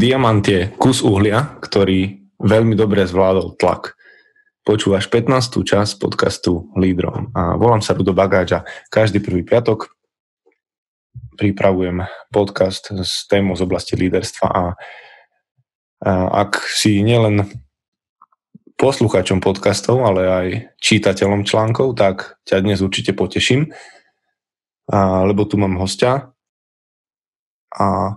Diamant je kus uhlia, ktorý veľmi dobre zvládol tlak. Počúvaš 15. časť podcastu Lídrom a volám sa Rudo Bagáč a každý prvý piatok pripravujem podcast s témou z oblasti líderstva a, a ak si nielen posluchačom podcastov, ale aj čítateľom článkov, tak ťa dnes určite poteším, a, lebo tu mám hostia a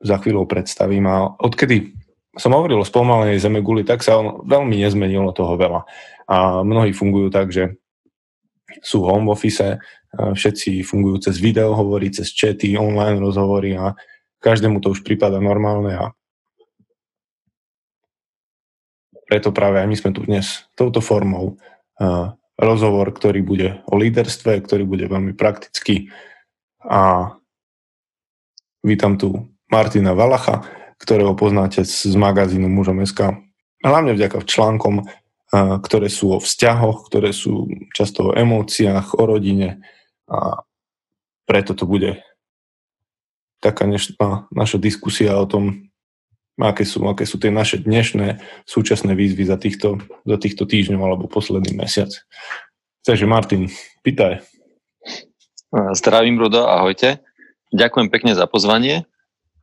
za chvíľu predstavím. A odkedy som hovoril o spomalenej guli, tak sa veľmi nezmenilo toho veľa. A mnohí fungujú tak, že sú home office, všetci fungujú cez video hovorí, cez chaty, online rozhovory a každému to už prípada normálne a preto práve aj my sme tu dnes touto formou rozhovor, ktorý bude o líderstve, ktorý bude veľmi praktický a vítam tu Martina Valacha, ktorého poznáte z magazínu Mužom.sk. Hlavne vďaka článkom, ktoré sú o vzťahoch, ktoré sú často o emóciách, o rodine a preto to bude taká dnešná naša diskusia o tom, aké sú, aké sú tie naše dnešné súčasné výzvy za týchto, za týchto týždňov alebo posledný mesiac. Takže Martin, pýtaj. Zdravím, Rudo, ahojte. Ďakujem pekne za pozvanie.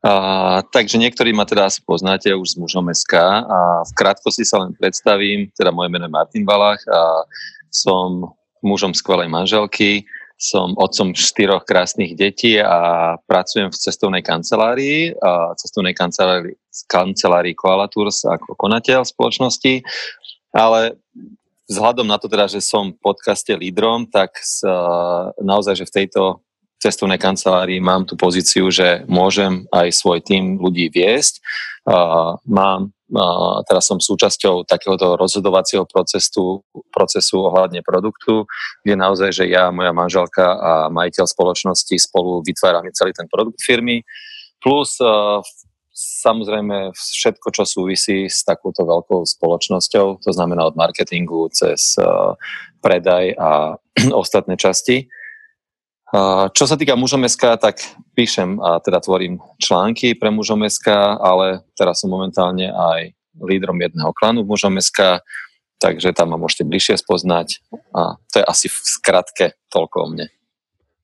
A, takže niektorí ma teda asi poznáte už s mužom SK a v krátkosti sa len predstavím, teda moje meno je Martin Balach a som mužom skvelej manželky, som otcom štyroch krásnych detí a pracujem v cestovnej kancelárii, a cestovnej kancelárii, kancelárii Koala Tours ako konateľ spoločnosti, ale vzhľadom na to teda, že som v podcaste lídrom, tak sa, naozaj, že v tejto cestovnej kancelárii mám tú pozíciu, že môžem aj svoj tým ľudí viesť. Uh, mám, uh, teraz som súčasťou takéhoto rozhodovacieho procesu, procesu ohľadne produktu, kde naozaj, že ja, moja manželka a majiteľ spoločnosti spolu vytvárame celý ten produkt firmy. Plus uh, samozrejme všetko, čo súvisí s takouto veľkou spoločnosťou, to znamená od marketingu cez predaj a ostatné časti. Čo sa týka mužom SK, tak píšem a teda tvorím články pre mužom SK, ale teraz som momentálne aj lídrom jedného klanu v mužom SK, takže tam ma môžete bližšie spoznať a to je asi v skratke toľko o mne.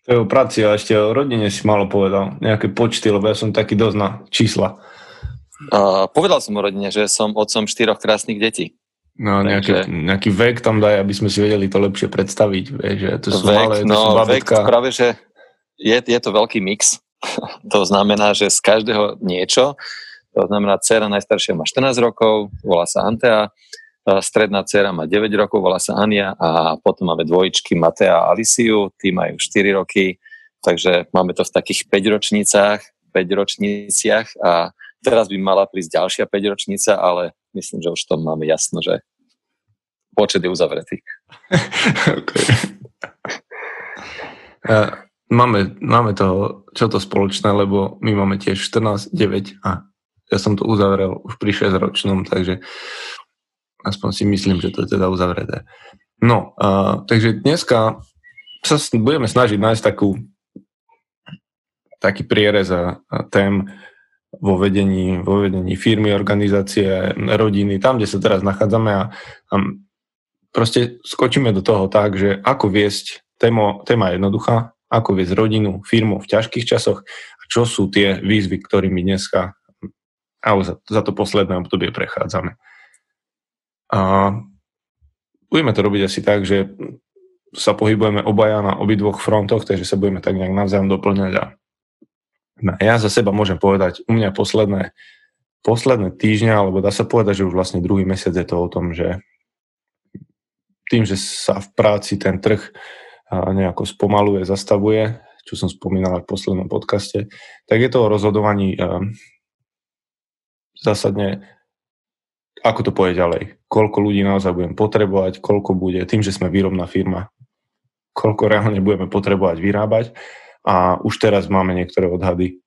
To je o práci a ešte o rodine si malo povedal, nejaké počty, lebo ja som taký dosť na čísla. Uh, povedal som o rodine, že som otcom štyroch krásnych detí. No, nejaký, Takže... nejaký vek tam daj, aby sme si vedeli to lepšie predstaviť. Vieš, že to sú vek, malé, to no, sú vek práve, že je, je to veľký mix. to znamená, že z každého niečo. To znamená, dcera najstaršia má 14 rokov, volá sa Antea, stredná dcera má 9 rokov, volá sa Ania a potom máme dvojičky Matea a Alisiu, tí majú 4 roky, takže máme to v takých 5 ročnicách, 5 ročniciach a teraz by mala prísť ďalšia 5 ročnica, ale myslím, že už to máme jasno, že počet je uzavretý. okay. uh, máme, máme to, čo to spoločné, lebo my máme tiež 14, 9 a ja som to uzavrel už pri 6 ročnom, takže aspoň si myslím, že to je teda uzavreté. No, uh, takže dneska sa budeme snažiť nájsť takú taký prierez a, a tém, vo vedení, vo vedení firmy, organizácie, rodiny, tam, kde sa teraz nachádzame a, a proste skočíme do toho tak, že ako viesť, téma, téma je jednoduchá, ako viesť rodinu, firmu v ťažkých časoch a čo sú tie výzvy, ktorými dneska a za, za to posledné obdobie prechádzame. A budeme to robiť asi tak, že sa pohybujeme obaja na obidvoch frontoch, takže sa budeme tak nejak navzájom doplňať a ja za seba môžem povedať, u mňa posledné, posledné týždňa, alebo dá sa povedať, že už vlastne druhý mesiac je to o tom, že tým, že sa v práci ten trh nejako spomaluje, zastavuje, čo som spomínal v poslednom podcaste, tak je to o rozhodovaní zásadne, ako to povie ďalej, koľko ľudí naozaj budem potrebovať, koľko bude, tým, že sme výrobná firma, koľko reálne budeme potrebovať vyrábať a už teraz máme niektoré odhady,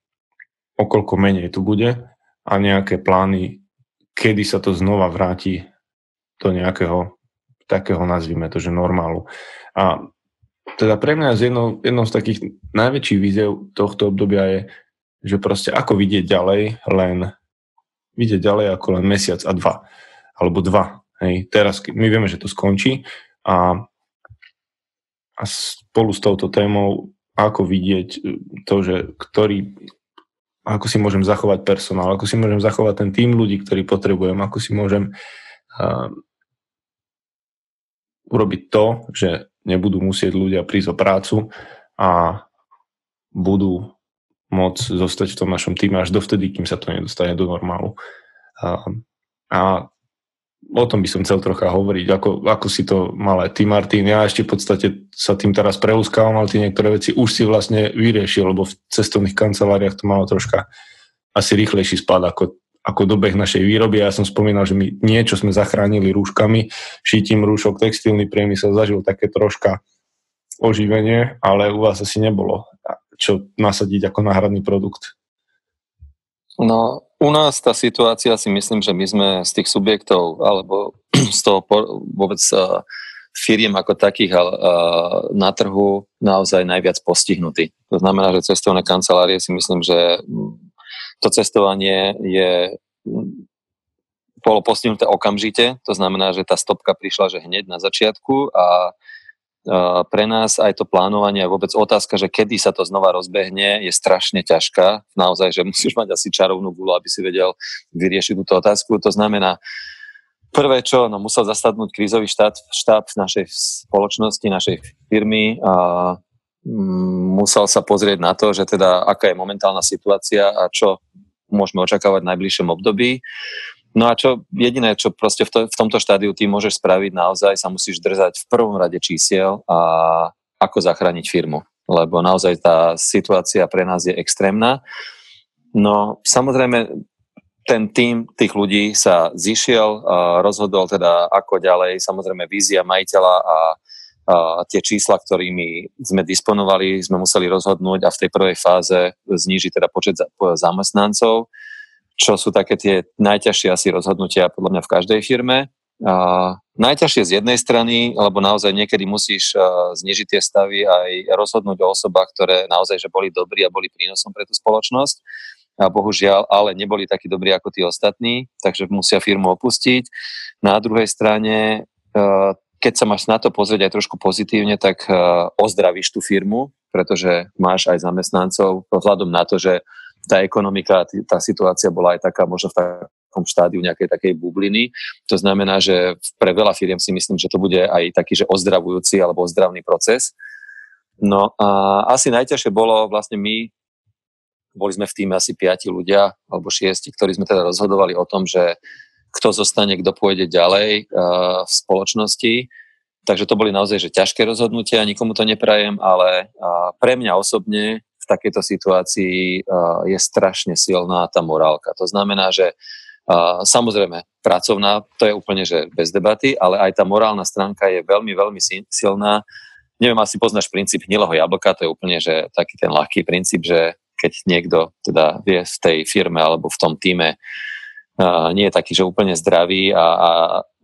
okolko menej tu bude a nejaké plány, kedy sa to znova vráti do nejakého takého, nazvime to, že normálu. A teda pre mňa z jednou, jednou z takých najväčších víziev tohto obdobia je, že proste ako vidieť ďalej, len vidieť ďalej ako len mesiac a dva, alebo dva. Hej. Teraz my vieme, že to skončí a, a spolu s touto témou ako vidieť to, že ktorý, ako si môžem zachovať personál, ako si môžem zachovať ten tým ľudí, ktorý potrebujem, ako si môžem uh, urobiť to, že nebudú musieť ľudia prísť o prácu a budú môcť zostať v tom našom týme až dovtedy, kým sa to nedostane do normálu. A, a o tom by som chcel trocha hovoriť, ako, ako si to mal aj ty, Martin. Ja ešte v podstate sa tým teraz preúskávam, ale tie niektoré veci už si vlastne vyriešil, lebo v cestovných kanceláriách to malo troška asi rýchlejší spad ako, ako dobeh našej výroby. Ja som spomínal, že my niečo sme zachránili rúškami, šítim rúšok, textilný priemysel zažil také troška oživenie, ale u vás asi nebolo čo nasadiť ako náhradný produkt? No, u nás tá situácia si myslím, že my sme z tých subjektov, alebo z toho vôbec firiem ako takých uh, na trhu naozaj najviac postihnutí. To znamená, že cestovné kancelárie si myslím, že to cestovanie je bolo postihnuté okamžite, to znamená, že tá stopka prišla že hneď na začiatku a pre nás aj to plánovanie a vôbec otázka, že kedy sa to znova rozbehne, je strašne ťažká. Naozaj, že musíš mať asi čarovnú gulu, aby si vedel vyriešiť túto otázku. To znamená, prvé čo, no musel zasadnúť krízový štát, štáb našej spoločnosti, našej firmy a mm, musel sa pozrieť na to, že teda aká je momentálna situácia a čo môžeme očakávať v najbližšom období. No a čo jediné, čo proste v, to, v tomto štádiu ty môžeš spraviť, naozaj sa musíš držať v prvom rade čísiel a ako zachrániť firmu. Lebo naozaj tá situácia pre nás je extrémna. No samozrejme, ten tým tých ľudí sa zišiel, rozhodol teda ako ďalej, samozrejme vízia majiteľa a, a tie čísla, ktorými sme disponovali, sme museli rozhodnúť a v tej prvej fáze znížiť teda počet zamestnancov čo sú také tie najťažšie asi rozhodnutia podľa mňa v každej firme. Najťažšie z jednej strany, lebo naozaj niekedy musíš znižiť tie stavy aj rozhodnúť o osobách, ktoré naozaj že boli dobrí a boli prínosom pre tú spoločnosť. A bohužiaľ, ale neboli takí dobrí ako tí ostatní, takže musia firmu opustiť. Na druhej strane, keď sa máš na to pozrieť aj trošku pozitívne, tak ozdravíš tú firmu, pretože máš aj zamestnancov vzhľadom na to, že tá ekonomika, tá situácia bola aj taká možno v takom štádiu nejakej takej bubliny. To znamená, že pre veľa firiem si myslím, že to bude aj taký, že ozdravujúci alebo ozdravný proces. No a asi najťažšie bolo vlastne my, boli sme v týme asi piati ľudia alebo šiesti, ktorí sme teda rozhodovali o tom, že kto zostane, kto pôjde ďalej uh, v spoločnosti. Takže to boli naozaj že ťažké rozhodnutia, nikomu to neprajem, ale uh, pre mňa osobne v takejto situácii je strašne silná tá morálka. To znamená, že samozrejme pracovná, to je úplne že bez debaty, ale aj tá morálna stránka je veľmi, veľmi silná. Neviem, asi poznáš princíp hnilého jablka, to je úplne že taký ten ľahký princíp, že keď niekto teda vie v tej firme alebo v tom týme uh, nie je taký, že úplne zdravý a, a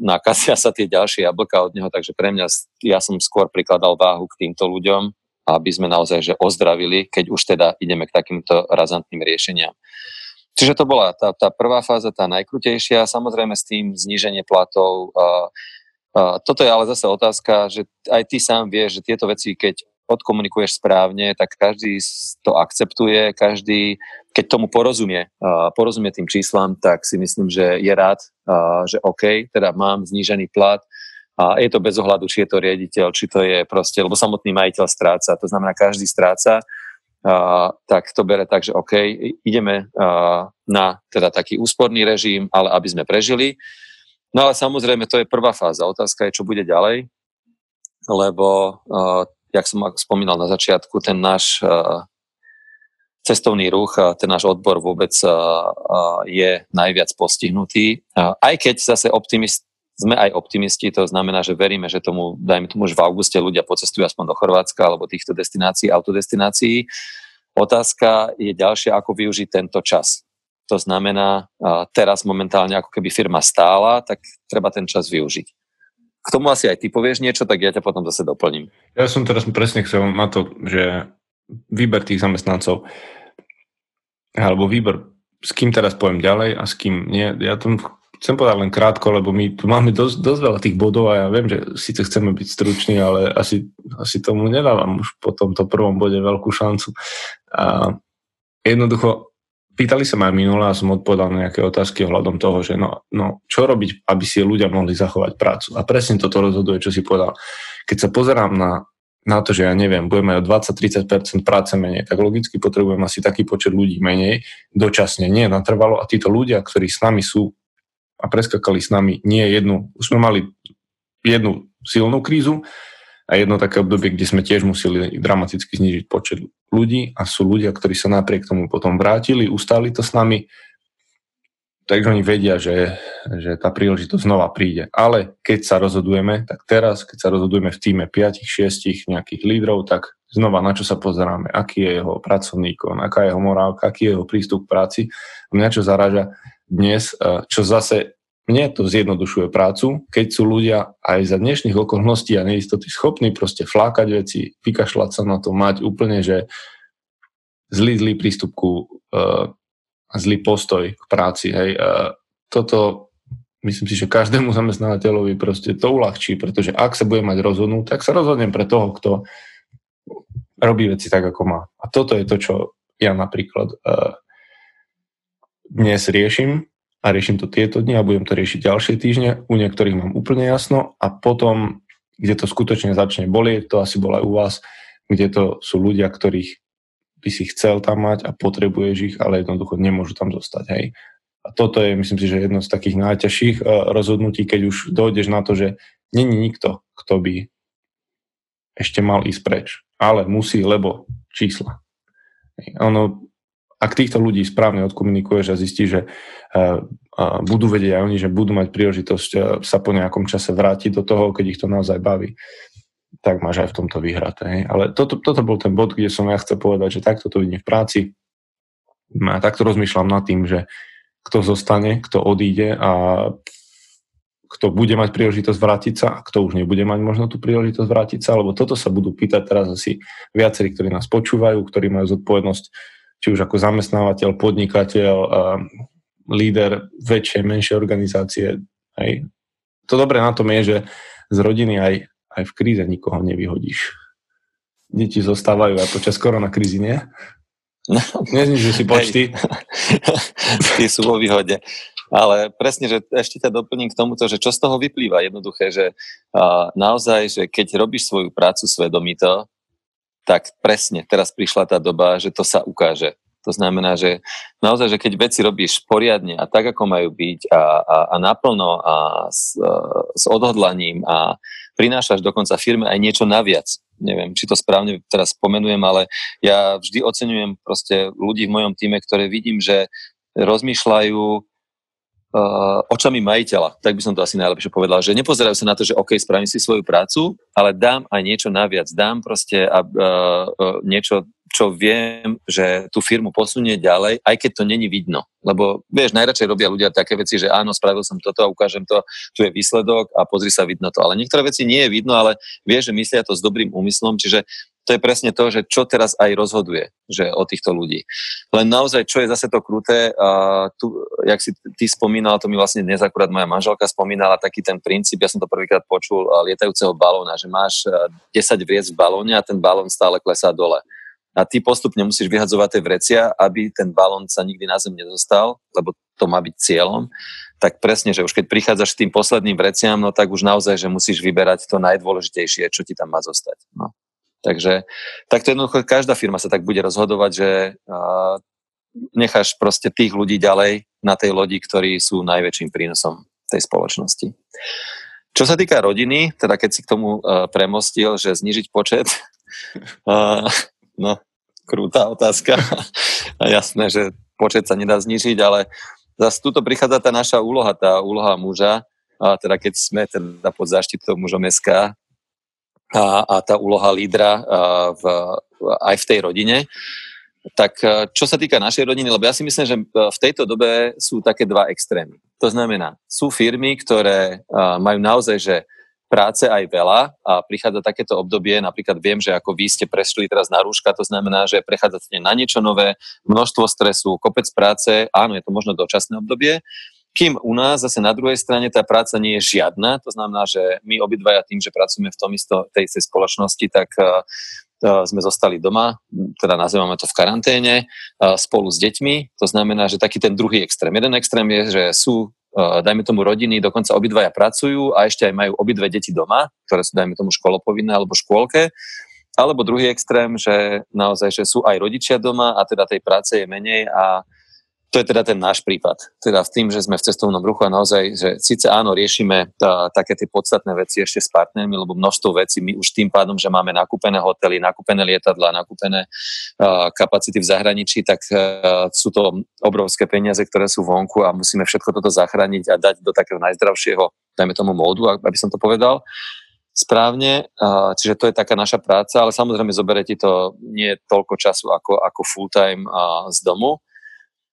nakazia sa tie ďalšie jablka od neho, takže pre mňa, ja som skôr prikladal váhu k týmto ľuďom, aby sme naozaj že ozdravili, keď už teda ideme k takýmto razantným riešeniam. Čiže to bola tá, tá prvá fáza, tá najkrutejšia. Samozrejme s tým zníženie platov. Toto je ale zase otázka, že aj ty sám vieš, že tieto veci, keď odkomunikuješ správne, tak každý to akceptuje, každý, keď tomu porozumie, porozumie tým číslam, tak si myslím, že je rád, že OK, teda mám znížený plat, a je to bez ohľadu, či je to riaditeľ, či to je proste, lebo samotný majiteľ stráca, to znamená, každý stráca, a, tak to bere tak, že OK, ideme a, na teda taký úsporný režim, ale aby sme prežili. No ale samozrejme, to je prvá fáza. Otázka je, čo bude ďalej, lebo, a, jak som spomínal na začiatku, ten náš a, cestovný ruch ten náš odbor vôbec je najviac postihnutý. Aj keď zase optimist, sme aj optimisti, to znamená, že veríme, že tomu, dajme tomu, že v auguste ľudia pocestujú aspoň do Chorvátska alebo týchto destinácií, autodestinácií. Otázka je ďalšia, ako využiť tento čas. To znamená, teraz momentálne ako keby firma stála, tak treba ten čas využiť. K tomu asi aj ty povieš niečo, tak ja ťa potom zase doplním. Ja som teraz presne chcel na to, že výber tých zamestnancov. alebo výber, s kým teraz poviem ďalej a s kým nie. Ja to chcem povedať len krátko, lebo my tu máme dosť, dosť veľa tých bodov a ja viem, že síce chceme byť struční, ale asi, asi tomu nedávam už po tomto prvom bode veľkú šancu. A jednoducho, pýtali sa ma minule a som odpovedal na nejaké otázky ohľadom toho, že no, no, čo robiť, aby si ľudia mohli zachovať prácu. A presne toto rozhoduje, čo si povedal. Keď sa pozerám na, na to, že ja neviem, budeme o 20-30% práce menej, tak logicky potrebujem asi taký počet ľudí menej, dočasne, nie natrvalo. A títo ľudia, ktorí s nami sú a preskakali s nami nie jednu, už sme mali jednu silnú krízu a jedno také obdobie, kde sme tiež museli dramaticky znižiť počet ľudí a sú ľudia, ktorí sa napriek tomu potom vrátili, ustali to s nami, takže oni vedia, že, že tá príležitosť znova príde. Ale keď sa rozhodujeme, tak teraz, keď sa rozhodujeme v týme 5-6 nejakých lídrov, tak znova na čo sa pozeráme, aký je jeho pracovný kon, aká je jeho morálka, aký je jeho prístup k práci. Mňa čo zaraža, dnes, čo zase mne to zjednodušuje prácu, keď sú ľudia aj za dnešných okolností a neistoty schopní proste flákať veci, vykašľať sa na to, mať úplne, že zlý, zlý prístup ku uh, zlý postoj k práci. Hej. Uh, toto myslím si, že každému zamestnávateľovi proste to uľahčí, pretože ak sa bude mať rozhodnúť, tak sa rozhodnem pre toho, kto robí veci tak, ako má. A toto je to, čo ja napríklad uh, dnes riešim a riešim to tieto dni a budem to riešiť ďalšie týždne. U niektorých mám úplne jasno a potom, kde to skutočne začne bolieť, to asi bolo aj u vás, kde to sú ľudia, ktorých by si chcel tam mať a potrebuješ ich, ale jednoducho nemôžu tam zostať. Hej. A toto je, myslím si, že jedno z takých najťažších uh, rozhodnutí, keď už dojdeš na to, že není nikto, kto by ešte mal ísť preč. Ale musí, lebo čísla. Ono, ak týchto ľudí správne odkomunikuješ a zistíš, že uh, budú vedieť aj oni, že budú mať príležitosť uh, sa po nejakom čase vrátiť do toho, keď ich to naozaj baví, tak máš aj v tomto vyhraté. Ale toto, toto bol ten bod, kde som ja chcel povedať, že takto to vidím v práci. A takto rozmýšľam nad tým, že kto zostane, kto odíde a kto bude mať príležitosť vrátiť sa a kto už nebude mať možno tú príležitosť vrátiť sa, lebo toto sa budú pýtať teraz asi viacerí, ktorí nás počúvajú, ktorí majú zodpovednosť či už ako zamestnávateľ, podnikateľ, líder väčšej, menšej organizácie. Hej. To dobré na tom je, že z rodiny aj, aj v kríze nikoho nevyhodíš. Deti zostávajú aj počas koronakrízy, nie? No, Neznižujú si počty. Tí sú vo výhode. Ale presne, že ešte ťa doplním k tomuto, že čo z toho vyplýva jednoduché, že uh, naozaj, že keď robíš svoju prácu svedomito, tak presne teraz prišla tá doba, že to sa ukáže. To znamená, že naozaj, že keď veci robíš poriadne a tak, ako majú byť a, a, a naplno a s, s odhodlaním a prinášaš dokonca firme aj niečo naviac. Neviem, či to správne teraz spomenujem, ale ja vždy oceňujem proste ľudí v mojom týme, ktoré vidím, že rozmýšľajú uh, očami majiteľa, tak by som to asi najlepšie povedal, že nepozerajú sa na to, že OK, spravím si svoju prácu, ale dám aj niečo naviac, dám proste uh, uh, niečo, čo viem, že tú firmu posunie ďalej, aj keď to není vidno. Lebo vieš, najradšej robia ľudia také veci, že áno, spravil som toto a ukážem to, tu je výsledok a pozri sa, vidno to. Ale niektoré veci nie je vidno, ale vieš, že myslia to s dobrým úmyslom, čiže to je presne to, že čo teraz aj rozhoduje že o týchto ľudí. Len naozaj, čo je zase to kruté, a tu, jak si ty spomínal, to mi vlastne dnes akurát moja manželka spomínala, taký ten princíp, ja som to prvýkrát počul, lietajúceho balóna, že máš 10 vriec v balóne a ten balón stále klesá dole. A ty postupne musíš vyhadzovať tie vrecia, aby ten balón sa nikdy na zem nedostal, lebo to má byť cieľom tak presne, že už keď prichádzaš k tým posledným vreciam, no tak už naozaj, že musíš vyberať to najdôležitejšie, čo ti tam má zostať. No. Takže takto jednoducho každá firma sa tak bude rozhodovať, že uh, necháš proste tých ľudí ďalej na tej lodi, ktorí sú najväčším prínosom tej spoločnosti. Čo sa týka rodiny, teda keď si k tomu premostil, že znižiť počet, uh, no, krúta otázka. Jasné, že počet sa nedá znižiť, ale zase tuto prichádza tá naša úloha, tá úloha muža, a teda keď sme teda pod záštitou mužom SK, a, a tá úloha lídra v, aj v tej rodine. Tak čo sa týka našej rodiny, lebo ja si myslím, že v tejto dobe sú také dva extrémy. To znamená, sú firmy, ktoré majú naozaj že práce aj veľa a prichádza takéto obdobie, napríklad viem, že ako vy ste prešli teraz na rúška, to znamená, že prechádzate na niečo nové, množstvo stresu, kopec práce, áno, je to možno dočasné obdobie, kým u nás zase na druhej strane tá práca nie je žiadna, to znamená, že my obidvaja tým, že pracujeme v tom isto, tej istej spoločnosti, tak uh, sme zostali doma, teda nazývame to v karanténe, uh, spolu s deťmi. To znamená, že taký ten druhý extrém. Jeden extrém je, že sú dajme tomu rodiny, dokonca obidvaja pracujú a ešte aj majú obidve deti doma, ktoré sú, dajme tomu, školopovinné alebo škôlke. Alebo druhý extrém, že naozaj, že sú aj rodičia doma a teda tej práce je menej a to je teda ten náš prípad. Teda v tým, že sme v cestovnom ruchu a naozaj, že síce áno, riešime uh, také tie podstatné veci ešte s partnermi, lebo množstvo vecí my už tým pádom, že máme nakúpené hotely, nakúpené lietadla, nakúpené uh, kapacity v zahraničí, tak uh, sú to obrovské peniaze, ktoré sú vonku a musíme všetko toto zachrániť a dať do takého najzdravšieho, dajme tomu módu, aby som to povedal správne, čiže to je taká naša práca, ale samozrejme zoberie ti to nie toľko času ako, ako full time z domu,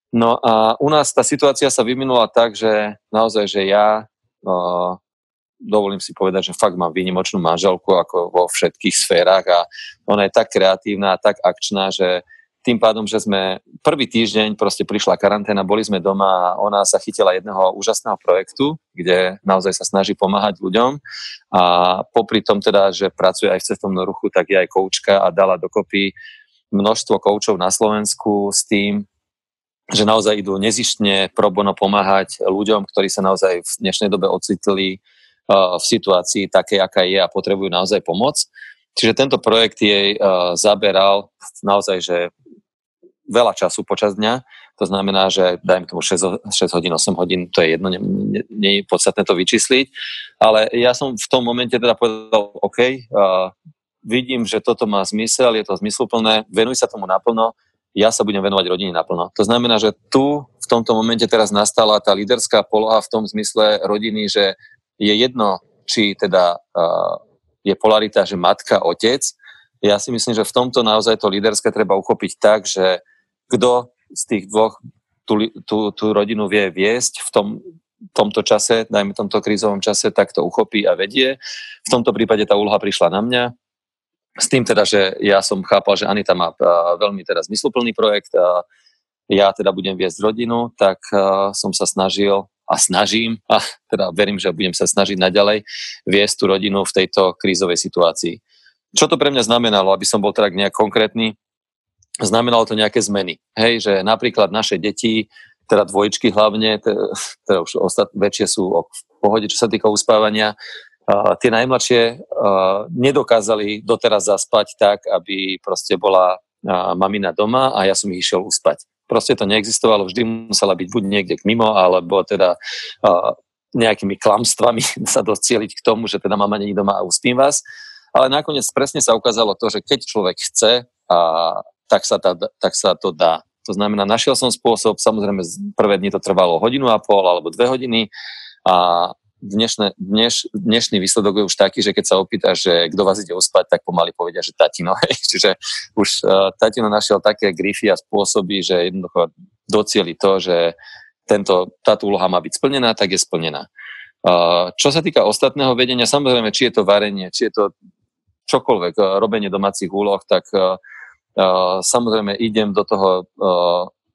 No a u nás tá situácia sa vyvinula tak, že naozaj, že ja uh, dovolím si povedať, že fakt mám výnimočnú manželku ako vo všetkých sférach a ona je tak kreatívna a tak akčná, že tým pádom, že sme prvý týždeň proste prišla karanténa, boli sme doma a ona sa chytila jedného úžasného projektu, kde naozaj sa snaží pomáhať ľuďom. A popri tom teda, že pracuje aj v cestovnom ruchu, tak je aj koučka a dala dokopy množstvo koučov na Slovensku s tým, že naozaj idú nezištne pro bono pomáhať ľuďom, ktorí sa naozaj v dnešnej dobe ocitli v situácii také, aká je a potrebujú naozaj pomoc. Čiže tento projekt jej zaberal naozaj, že veľa času počas dňa. To znamená, že dajme tomu 6, 6 hodín, 8 hodín, to je jedno, nie, nie, je podstatné to vyčísliť. Ale ja som v tom momente teda povedal, OK, uh, vidím, že toto má zmysel, je to zmysluplné, venuj sa tomu naplno, ja sa budem venovať rodine naplno. To znamená, že tu v tomto momente teraz nastala tá líderská poloha v tom zmysle rodiny, že je jedno, či teda uh, je polarita, že matka, otec. Ja si myslím, že v tomto naozaj to líderské treba uchopiť tak, že kto z tých dvoch tú, tú, tú rodinu vie viesť v tom, tomto čase, dajme tomto krízovom čase, tak to uchopí a vedie. V tomto prípade tá úloha prišla na mňa s tým teda, že ja som chápal, že Anita má veľmi teda zmysluplný projekt, ja teda budem viesť rodinu, tak som sa snažil a snažím, a teda verím, že budem sa snažiť naďalej viesť tú rodinu v tejto krízovej situácii. Čo to pre mňa znamenalo, aby som bol teda nejak konkrétny? Znamenalo to nejaké zmeny. Hej, že napríklad naše deti, teda dvojčky hlavne, teda už ostat, väčšie sú v pohode, čo sa týka uspávania, tie najmladšie nedokázali doteraz zaspať tak, aby proste bola mamina doma a ja som ich išiel uspať. Proste to neexistovalo, vždy musela byť buď niekde mimo, alebo teda nejakými klamstvami sa docieliť k tomu, že teda mama není doma a uspím vás. Ale nakoniec presne sa ukázalo to, že keď človek chce, a, tak, sa tá, tak sa to dá. To znamená, našiel som spôsob, samozrejme prvé dni to trvalo hodinu a pol alebo dve hodiny a dnešné, dneš, dnešný výsledok je už taký, že keď sa opýta, že kto vás ide uspať, tak pomaly povedia, že tatino. Čiže už uh, tatino našiel také grify a spôsoby, že jednoducho docieli to, že tento, táto úloha má byť splnená, tak je splnená. Uh, čo sa týka ostatného vedenia, samozrejme, či je to varenie, či je to čokoľvek, uh, robenie domácich úloh, tak uh, samozrejme idem do toho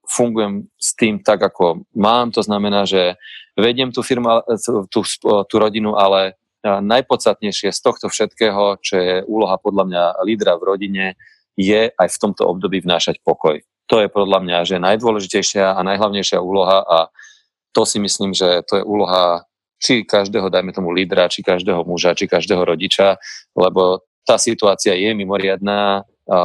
fungujem s tým tak, ako mám. To znamená, že vediem tú firmu, tú, tú rodinu, ale najpodstatnejšie z tohto všetkého, čo je úloha podľa mňa lídra v rodine, je aj v tomto období vnášať pokoj. To je podľa mňa, že najdôležitejšia a najhlavnejšia úloha a to si myslím, že to je úloha či každého, dajme tomu lídra, či každého muža, či každého rodiča, lebo tá situácia je mimoriadná. A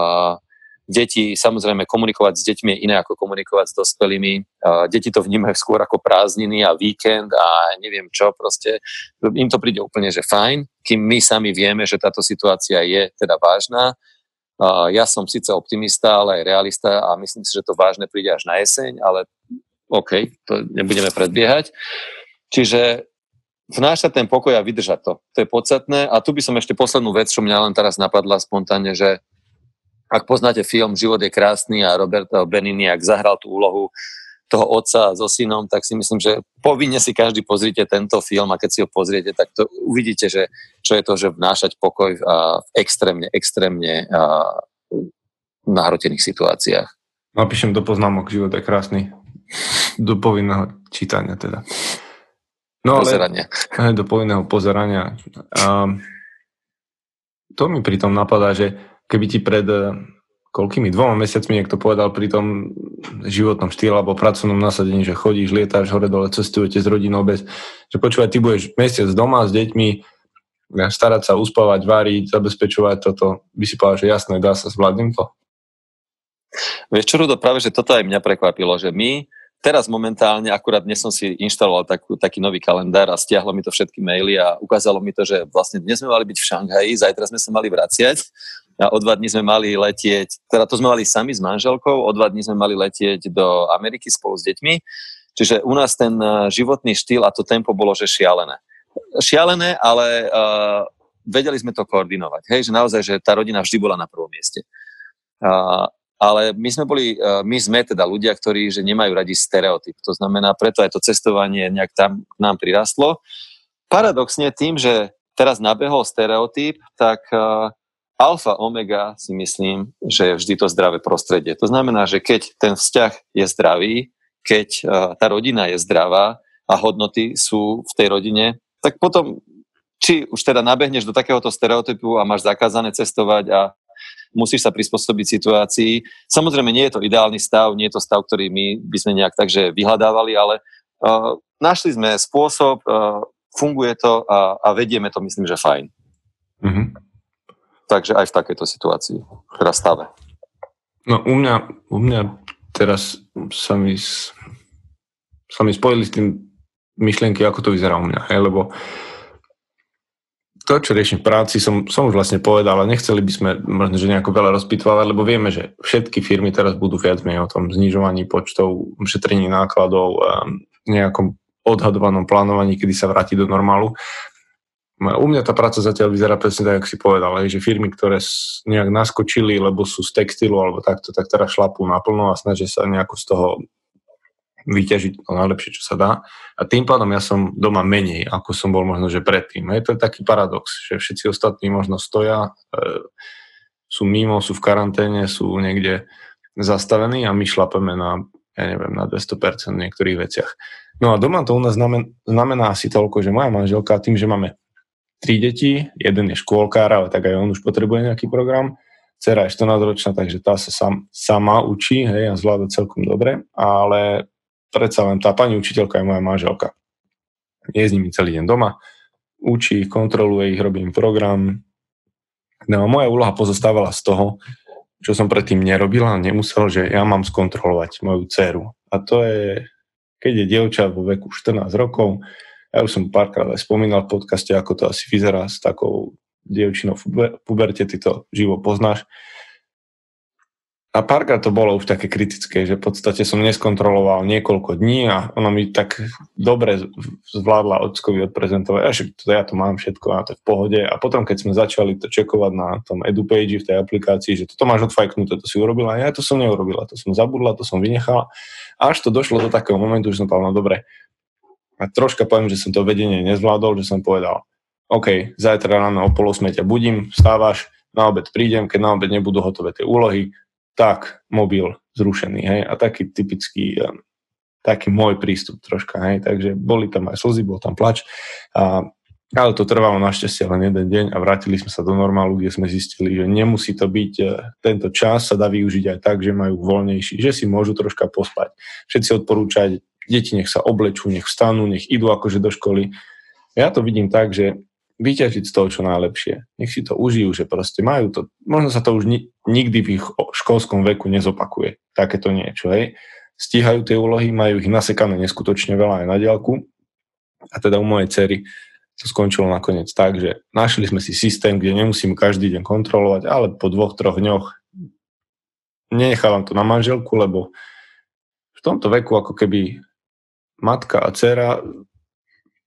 deti, samozrejme, komunikovať s deťmi je iné ako komunikovať s dospelými. Deti to vnímajú skôr ako prázdniny a víkend a neviem čo, proste im to príde úplne, že fajn, kým my sami vieme, že táto situácia je teda vážna. Ja som síce optimista, ale aj realista a myslím si, že to vážne príde až na jeseň, ale OK, to nebudeme predbiehať. Čiže vnášať ten pokoj a vydržať to. To je podstatné. A tu by som ešte poslednú vec, čo mňa len teraz napadla spontánne, že ak poznáte film Život je krásny a Roberto Benini, ak zahral tú úlohu toho otca so synom, tak si myslím, že povinne si každý pozrite tento film a keď si ho pozriete, tak to uvidíte, že čo je to, že vnášať pokoj v extrémne, extrémne nahrotených situáciách. Napíšem do poznámok, život je krásny. Do povinného čítania teda. No, pozerania. Ale, do povinného pozerania. A to mi pritom napadá, že keby ti pred koľkými dvoma mesiacmi niekto povedal pri tom životnom štýle alebo pracovnom nasadení, že chodíš, lietáš hore dole, cestujete s rodinou bez, že počúvaj, ty budeš mesiac doma s deťmi, starať sa, uspávať, váriť, zabezpečovať toto, by si povedal, že jasné, dá sa, zvládnem to. Vieš čo, Rudo, práve, že toto aj mňa prekvapilo, že my teraz momentálne, akurát dnes som si inštaloval takú, taký nový kalendár a stiahlo mi to všetky maily a ukázalo mi to, že vlastne dnes sme mali byť v Šanghaji, zajtra sme sa mali vraciať o dva dní sme mali letieť, teda to sme mali sami s manželkou, o dva dní sme mali letieť do Ameriky spolu s deťmi, čiže u nás ten eh, životný štýl a to tempo bolo, že šialené. Šialené, ale uh, vedeli sme to koordinovať, hej, že naozaj, že tá rodina vždy bola na prvom mieste. Uh, ale my sme boli, my sme teda ľudia, ktorí že nemajú radi stereotyp. To znamená, preto aj to cestovanie nejak tam k nám prirastlo. Paradoxne tým, že teraz nabehol stereotyp, tak uh, alfa, omega si myslím, že je vždy to zdravé prostredie. To znamená, že keď ten vzťah je zdravý, keď tá rodina je zdravá a hodnoty sú v tej rodine, tak potom či už teda nabehneš do takéhoto stereotypu a máš zakázané cestovať a musíš sa prispôsobiť situácii. Samozrejme, nie je to ideálny stav, nie je to stav, ktorý my by sme nejak takže vyhľadávali, ale uh, našli sme spôsob, uh, funguje to a, a vedieme to, myslím, že fajn. Mm-hmm. Takže aj v takejto situácii, teda stave. No u mňa, u mňa teraz sa mi, sa mi spojili s tým myšlienky, ako to vyzerá u mňa, hej, lebo to, čo riešim v práci, som, som už vlastne povedal, ale nechceli by sme možno, že nejako veľa rozpitvávať, lebo vieme, že všetky firmy teraz budú viac menej o tom znižovaní počtov, šetrení nákladov, nejakom odhadovanom plánovaní, kedy sa vráti do normálu. U mňa tá práca zatiaľ vyzerá presne tak, ako si povedal, že firmy, ktoré nejak naskočili, lebo sú z textilu alebo takto, tak teraz šlapú naplno a snažia sa nejako z toho vyťažiť to najlepšie, čo sa dá. A tým pádom ja som doma menej, ako som bol možno, že predtým. Je to taký paradox, že všetci ostatní možno stoja, e, sú mimo, sú v karanténe, sú niekde zastavení a my šlapeme na, ja neviem, na 200% v niektorých veciach. No a doma to u nás znamená, znamená asi toľko, že moja manželka tým, že máme tri deti, jeden je škôlkár, ale tak aj on už potrebuje nejaký program. Cera je 14 ročná, takže tá sa sam, sama učí hej, a zvláda celkom dobre, ale predsa len tá pani učiteľka je moja manželka. Je s nimi celý deň doma, učí ich, kontroluje ich, robí im program. No moja úloha pozostávala z toho, čo som predtým nerobil a nemusel, že ja mám skontrolovať moju dceru. A to je, keď je dievča vo veku 14 rokov, ja už som párkrát aj spomínal v podcaste, ako to asi vyzerá s takou dievčinou v puberte, ty to živo poznáš. A párkrát to bolo už také kritické, že v podstate som neskontroloval niekoľko dní a ona mi tak dobre zvládla ockovi odprezentovať, a ja to mám všetko a to je v pohode. A potom, keď sme začali to čekovať na tom EduPage v tej aplikácii, že toto máš odfajknuté, to si urobila, a ja to som neurobila, to som zabudla, to som vynechala. Až to došlo do takého momentu, že som povedal, no dobre, a troška poviem, že som to vedenie nezvládol, že som povedal, OK, zajtra ráno o pol ťa budím, vstávaš, na obed prídem, keď na obed nebudú hotové tie úlohy, tak mobil zrušený, hej, a taký typický, um, taký môj prístup troška, hej, takže boli tam aj slzy, bol tam plač, a, ale to trvalo našťastie len jeden deň a vrátili sme sa do normálu, kde sme zistili, že nemusí to byť, e, tento čas sa dá využiť aj tak, že majú voľnejší, že si môžu troška pospať. Všetci odporúčať deti nech sa oblečú, nech vstanú, nech idú akože do školy. Ja to vidím tak, že vyťažiť z toho čo najlepšie. Nech si to užijú, že proste majú to. Možno sa to už ni- nikdy v ich školskom veku nezopakuje. Takéto niečo, hej. Stíhajú tie úlohy, majú ich nasekané neskutočne veľa aj na diálku. A teda u mojej cery to skončilo nakoniec tak, že našli sme si systém, kde nemusím každý deň kontrolovať, ale po dvoch, troch dňoch nenechávam to na manželku, lebo v tomto veku ako keby matka a dcera,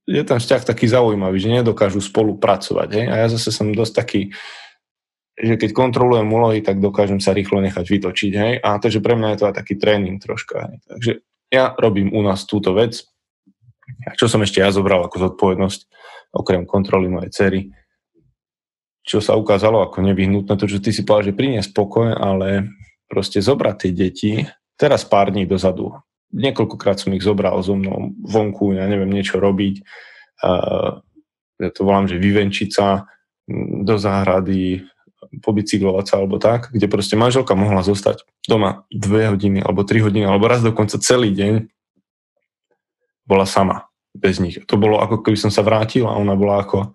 je ten vzťah taký zaujímavý, že nedokážu spolupracovať. Hej? A ja zase som dosť taký, že keď kontrolujem úlohy, tak dokážem sa rýchlo nechať vytočiť. Hej? A takže pre mňa je to aj taký tréning troška. Hej? Takže ja robím u nás túto vec, čo som ešte ja zobral ako zodpovednosť, okrem kontroly mojej cery, čo sa ukázalo ako nevyhnutné, to, čo ty si povedal, že priniesť pokoj, ale proste zobrať tie deti, teraz pár dní dozadu, niekoľkokrát som ich zobral so mnou vonku, ja neviem, niečo robiť, uh, ja to volám, že vyvenčiť sa do záhrady, pobicyklovať sa alebo tak, kde proste manželka mohla zostať doma dve hodiny alebo tri hodiny, alebo raz dokonca celý deň. Bola sama, bez nich. To bolo ako keby som sa vrátil a ona bola ako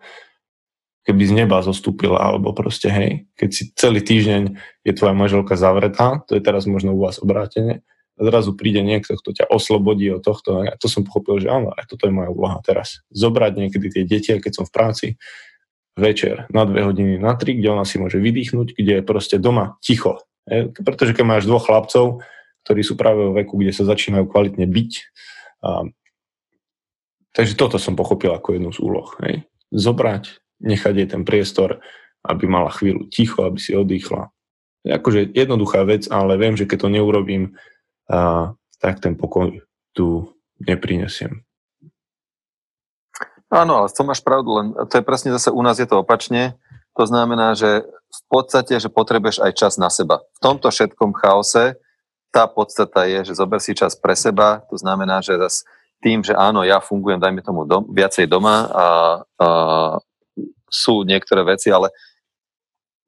keby z neba zostúpila, alebo proste, hej, keď si celý týždeň je tvoja manželka zavretá, to je teraz možno u vás obrátenie, a zrazu príde niekto, kto ťa oslobodí od tohto. A to som pochopil, že áno, aj toto je moja úloha teraz. Zobrať niekedy tie deti, keď som v práci, večer na dve hodiny, na tri, kde ona si môže vydýchnuť, kde je proste doma ticho. Hej? Pretože keď máš dvoch chlapcov, ktorí sú práve vo veku, kde sa začínajú kvalitne byť, a, takže toto som pochopil ako jednu z úloh. Hej? Zobrať, nechať jej ten priestor, aby mala chvíľu ticho, aby si oddychla. Je akože jednoduchá vec, ale viem, že keď to neurobím, a, tak ten pokoj tu neprinesiem. Áno, ale to máš pravdu, len to je presne zase u nás je to opačne. To znamená, že v podstate, že potrebuješ aj čas na seba. V tomto všetkom chaose tá podstata je, že zober si čas pre seba, to znamená, že zase tým, že áno, ja fungujem, dajme tomu dom, viacej doma a, a sú niektoré veci, ale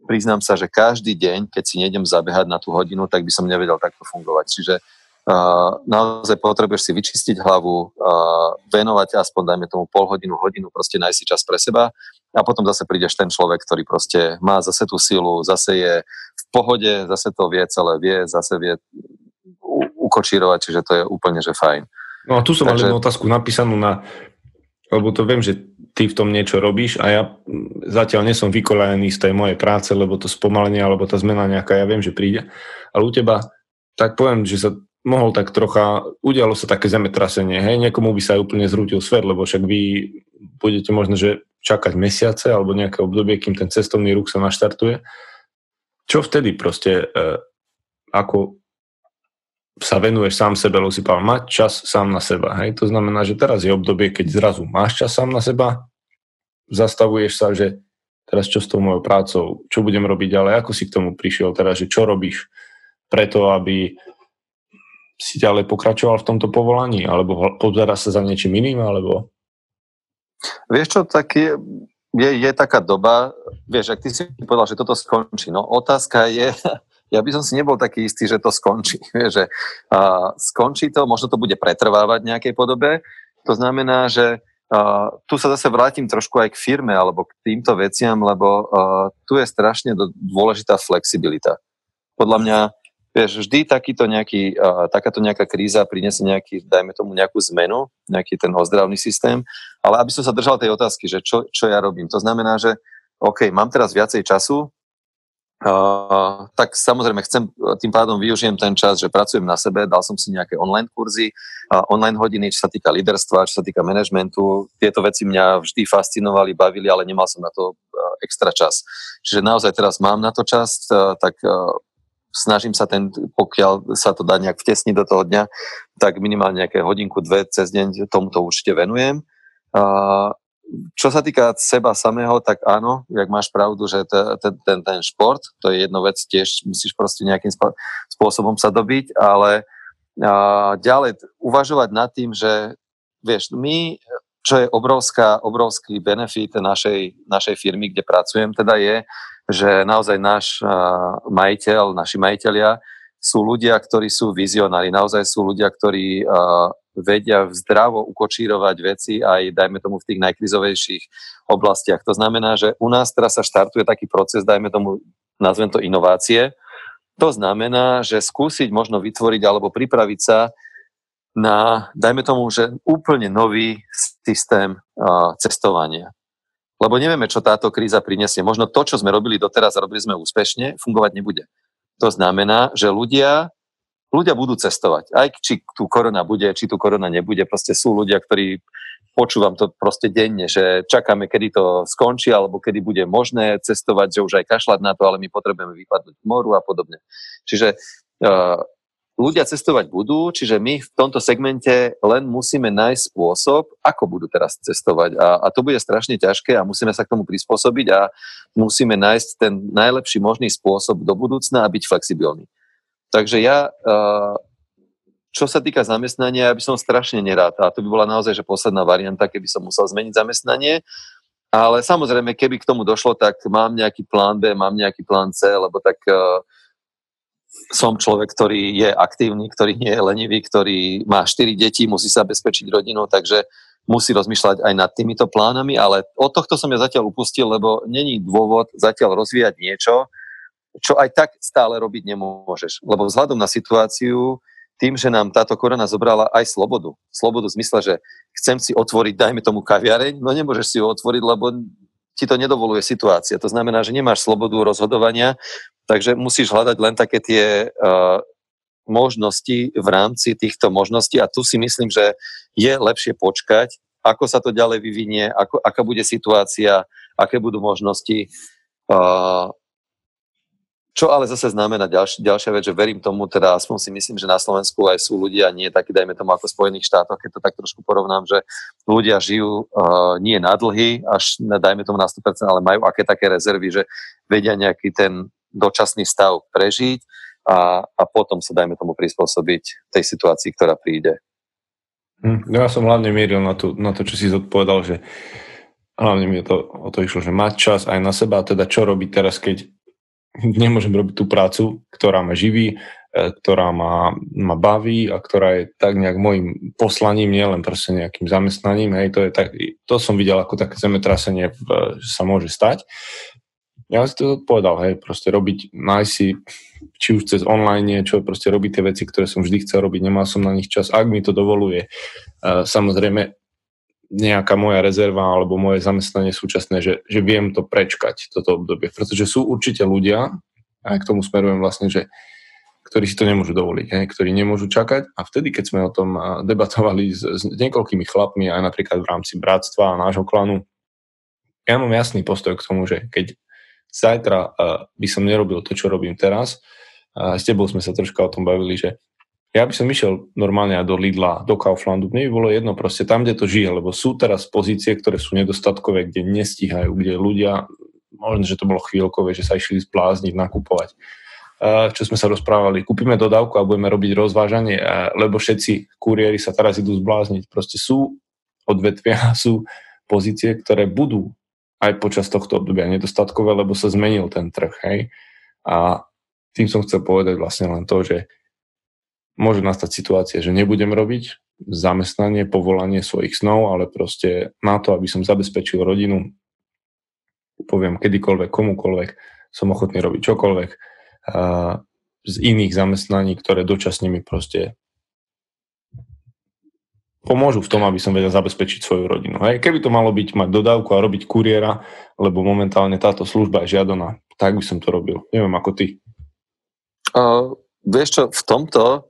priznám sa, že každý deň, keď si nejdem zabehať na tú hodinu, tak by som nevedel takto fungovať. Čiže uh, naozaj potrebuješ si vyčistiť hlavu, uh, venovať aspoň, dajme tomu pol hodinu, hodinu, proste nájsť si čas pre seba a potom zase prídeš ten človek, ktorý proste má zase tú silu, zase je v pohode, zase to vie celé, vie, zase vie ukočírovať, čiže to je úplne, že fajn. No a tu som Takže... mal jednu otázku napísanú na, lebo to viem, že ty v tom niečo robíš a ja zatiaľ nie som vykolejený z tej mojej práce, lebo to spomalenie alebo tá zmena nejaká, ja viem, že príde. Ale u teba, tak poviem, že sa mohol tak trocha, udialo sa také zemetrasenie, hej, niekomu by sa aj úplne zrútil svet, lebo však vy budete možno, že čakať mesiace alebo nejaké obdobie, kým ten cestovný ruch sa naštartuje. Čo vtedy proste, e, ako sa venuješ sám sebe, si povedal, mať čas sám na seba. Hej? To znamená, že teraz je obdobie, keď zrazu máš čas sám na seba, zastavuješ sa, že teraz čo s tou mojou prácou, čo budem robiť ďalej, ako si k tomu prišiel teraz, že čo robíš preto, aby si ďalej pokračoval v tomto povolaní, alebo pozera sa za niečím iným, alebo... Vieš čo, tak je, je, je taká doba, vieš, ak ty si povedal, že toto skončí, no otázka je, ja by som si nebol taký istý, že to skončí. že uh, skončí to, možno to bude pretrvávať v nejakej podobe. To znamená, že uh, tu sa zase vrátim trošku aj k firme alebo k týmto veciam, lebo uh, tu je strašne dôležitá flexibilita. Podľa mňa, vieš, vždy takýto nejaký, uh, takáto nejaká kríza prinesie nejaký, dajme tomu nejakú zmenu, nejaký ten ozdravný systém, ale aby som sa držal tej otázky, že čo, čo ja robím. To znamená, že OK, mám teraz viacej času, Tak samozrejme chcem, tým pádom využijem ten čas, že pracujem na sebe, dal som si nejaké online kurzy, online hodiny, čo sa týka líderstva, čo sa týka manažmentu. Tieto veci mňa vždy fascinovali, bavili, ale nemal som na to uh, extra čas. Čiže naozaj teraz mám na to čas, uh, tak uh, snažím sa ten, pokiaľ sa to dá nejak vtesniť do toho dňa, tak minimálne nejaké hodinku, dve cez deň tomuto určite venujem. Čo sa týka seba samého, tak áno, jak máš pravdu, že ten, ten, ten šport, to je jedna vec, tiež musíš proste nejakým spôsobom sa dobiť, ale a, ďalej uvažovať nad tým, že vieš, my, čo je obrovská, obrovský benefit našej, našej firmy, kde pracujem, teda je, že naozaj náš a, majiteľ, naši majiteľia sú ľudia, ktorí sú vizionári, naozaj sú ľudia, ktorí a, vedia zdravo ukočírovať veci aj, dajme tomu, v tých najkrizovejších oblastiach. To znamená, že u nás teraz sa štartuje taký proces, dajme tomu, nazvem to inovácie. To znamená, že skúsiť možno vytvoriť alebo pripraviť sa na, dajme tomu, že úplne nový systém cestovania. Lebo nevieme, čo táto kríza prinesie. Možno to, čo sme robili doteraz a robili sme úspešne, fungovať nebude. To znamená, že ľudia ľudia budú cestovať. Aj či tu korona bude, či tu korona nebude, proste sú ľudia, ktorí počúvam to proste denne, že čakáme, kedy to skončí, alebo kedy bude možné cestovať, že už aj kašľať na to, ale my potrebujeme vypadnúť k moru a podobne. Čiže uh, ľudia cestovať budú, čiže my v tomto segmente len musíme nájsť spôsob, ako budú teraz cestovať. A, a to bude strašne ťažké a musíme sa k tomu prispôsobiť a musíme nájsť ten najlepší možný spôsob do budúcna a byť flexibilný. Takže ja, čo sa týka zamestnania, ja by som strašne nerád. A to by bola naozaj že posledná varianta, keby som musel zmeniť zamestnanie. Ale samozrejme, keby k tomu došlo, tak mám nejaký plán B, mám nejaký plán C, lebo tak uh, som človek, ktorý je aktívny, ktorý nie je lenivý, ktorý má 4 deti, musí sa bezpečiť rodinu, takže musí rozmýšľať aj nad týmito plánami, ale od tohto som ja zatiaľ upustil, lebo není dôvod zatiaľ rozvíjať niečo, čo aj tak stále robiť nemôžeš. Lebo vzhľadom na situáciu, tým, že nám táto korona zobrala aj slobodu. Slobodu v zmysle, že chcem si otvoriť, dajme tomu kaviareň, no nemôžeš si ju otvoriť, lebo ti to nedovoluje situácia. To znamená, že nemáš slobodu rozhodovania, takže musíš hľadať len také tie uh, možnosti v rámci týchto možností a tu si myslím, že je lepšie počkať, ako sa to ďalej vyvinie, ako, aká bude situácia, aké budú možnosti. Uh, čo ale zase znamená ďalš, ďalšia vec, že verím tomu, teda aspoň si myslím, že na Slovensku aj sú ľudia, nie takí, dajme tomu ako v Spojených štátoch, keď to tak trošku porovnám, že ľudia žijú uh, nie na dlhy, až na, dajme tomu na 100%, ale majú aké také rezervy, že vedia nejaký ten dočasný stav prežiť a, a potom sa, dajme tomu, prispôsobiť tej situácii, ktorá príde. Hm, no ja som hlavne mieril na, to, na to, čo si zodpovedal, že hlavne mi to, o to išlo, že mať čas aj na seba, teda čo robiť teraz, keď nemôžem robiť tú prácu, ktorá ma živí, e, ktorá ma, ma baví a ktorá je tak nejak môjim poslaním, nielen proste nejakým zamestnaním. Hej, to, je tak, to som videl ako také zemetrasenie, že sa môže stať. Ja si to povedal, hej, proste robiť, nájsť si, či už cez online niečo, proste robiť tie veci, ktoré som vždy chcel robiť, nemal som na nich čas, ak mi to dovoluje. Uh, samozrejme, nejaká moja rezerva alebo moje zamestnanie súčasné, že, že viem to prečkať, toto obdobie. Pretože sú určite ľudia, a k tomu smerujem vlastne, že ktorí si to nemôžu dovoliť, hej, ktorí nemôžu čakať. A vtedy, keď sme o tom debatovali s, s niekoľkými chlapmi, aj napríklad v rámci bratstva a nášho klanu, ja mám jasný postoj k tomu, že keď zajtra uh, by som nerobil to, čo robím teraz, uh, s tebou sme sa troška o tom bavili, že ja by som išiel normálne do Lidla, do Kauflandu. Mne by bolo jedno proste tam, kde to žije, lebo sú teraz pozície, ktoré sú nedostatkové, kde nestíhajú, kde ľudia, možno, že to bolo chvíľkové, že sa išli zblázniť, nakupovať. Čo sme sa rozprávali, kúpime dodávku a budeme robiť rozvážanie, lebo všetci kuriéri sa teraz idú zblázniť. Proste sú odvetvia, sú pozície, ktoré budú aj počas tohto obdobia nedostatkové, lebo sa zmenil ten trh. Hej? A tým som chcel povedať vlastne len to, že môže nastať situácia, že nebudem robiť zamestnanie, povolanie svojich snov, ale proste na to, aby som zabezpečil rodinu, poviem kedykoľvek, komukoľvek, som ochotný robiť čokoľvek a z iných zamestnaní, ktoré dočasne mi proste pomôžu v tom, aby som vedel zabezpečiť svoju rodinu. Hej. Keby to malo byť mať dodávku a robiť kuriéra, lebo momentálne táto služba je žiadaná, tak by som to robil. Neviem, ako ty. Uh, vieš čo, v tomto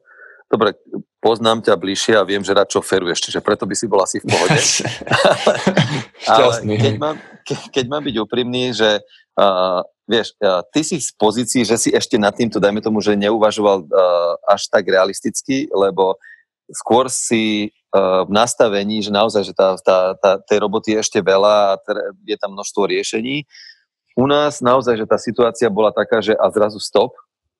dobre, poznám ťa bližšie a viem, že rád šoferuješ, čiže preto by si bol asi v pohode. ale keď, mám, ke, keď mám byť úprimný, že uh, vieš, uh, ty si z pozícii, že si ešte nad týmto, dajme tomu, že neuvažoval uh, až tak realisticky, lebo skôr si uh, v nastavení, že naozaj, že tá, tá, tá, tej roboty je ešte veľa a je tam množstvo riešení. U nás naozaj, že tá situácia bola taká, že a zrazu stop,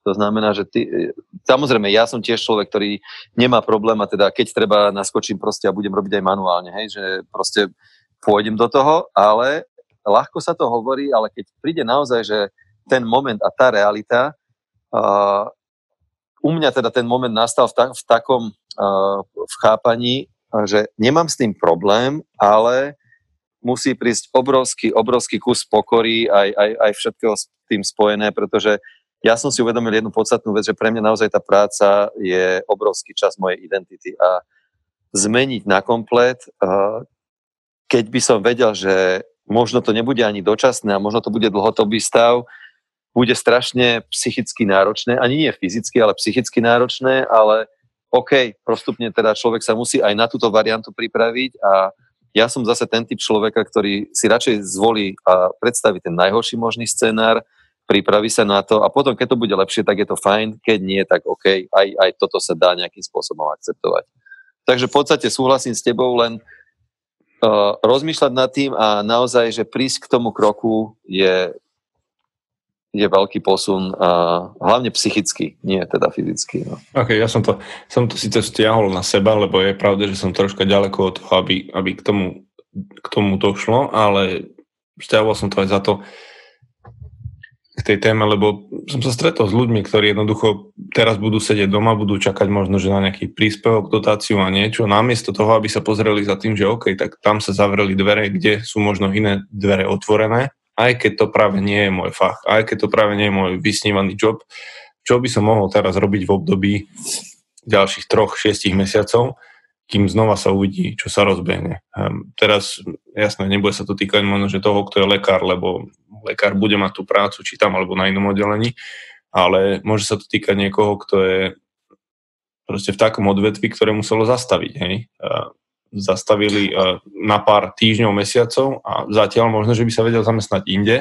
to znamená, že ty, samozrejme, ja som tiež človek, ktorý nemá problém a teda keď treba naskočím proste a budem robiť aj manuálne, hej, že proste pôjdem do toho, ale ľahko sa to hovorí, ale keď príde naozaj, že ten moment a tá realita, uh, u mňa teda ten moment nastal v, ta, v takom uh, v chápaní, že nemám s tým problém, ale musí prísť obrovský, obrovský kus pokory aj, aj, aj všetkého s tým spojené, pretože ja som si uvedomil jednu podstatnú vec, že pre mňa naozaj tá práca je obrovský čas mojej identity a zmeniť na komplet, keď by som vedel, že možno to nebude ani dočasné a možno to bude dlhodobý stav, bude strašne psychicky náročné, ani nie fyzicky, ale psychicky náročné, ale OK, postupne teda človek sa musí aj na túto variantu pripraviť a ja som zase ten typ človeka, ktorý si radšej zvolí a predstaví ten najhorší možný scenár, pripraví sa na to a potom, keď to bude lepšie, tak je to fajn, keď nie, tak OK, aj, aj toto sa dá nejakým spôsobom akceptovať. Takže v podstate súhlasím s tebou, len uh, rozmýšľať nad tým a naozaj, že prísť k tomu kroku je, je veľký posun, uh, hlavne psychicky, nie teda fyzicky. No. Ok, ja som to, som to síce stiahol na seba, lebo je pravda, že som troška ďaleko od toho, aby, aby k, tomu, k tomu došlo, ale stiahol som to aj za to, k tej téme, lebo som sa stretol s ľuďmi, ktorí jednoducho teraz budú sedieť doma, budú čakať možno, že na nejaký príspevok, dotáciu a niečo, namiesto toho, aby sa pozreli za tým, že OK, tak tam sa zavreli dvere, kde sú možno iné dvere otvorené, aj keď to práve nie je môj fach, aj keď to práve nie je môj vysnívaný job, čo by som mohol teraz robiť v období ďalších troch, šiestich mesiacov, kým znova sa uvidí, čo sa rozbehne. Um, teraz, jasné, nebude sa to týkať možno, že toho, kto je lekár, lebo lekár bude mať tú prácu, či tam alebo na inom oddelení, ale môže sa to týkať niekoho, kto je proste v takom odvetvi, ktoré muselo zastaviť. Hej? Zastavili na pár týždňov, mesiacov a zatiaľ možno, že by sa vedel zamestnať inde,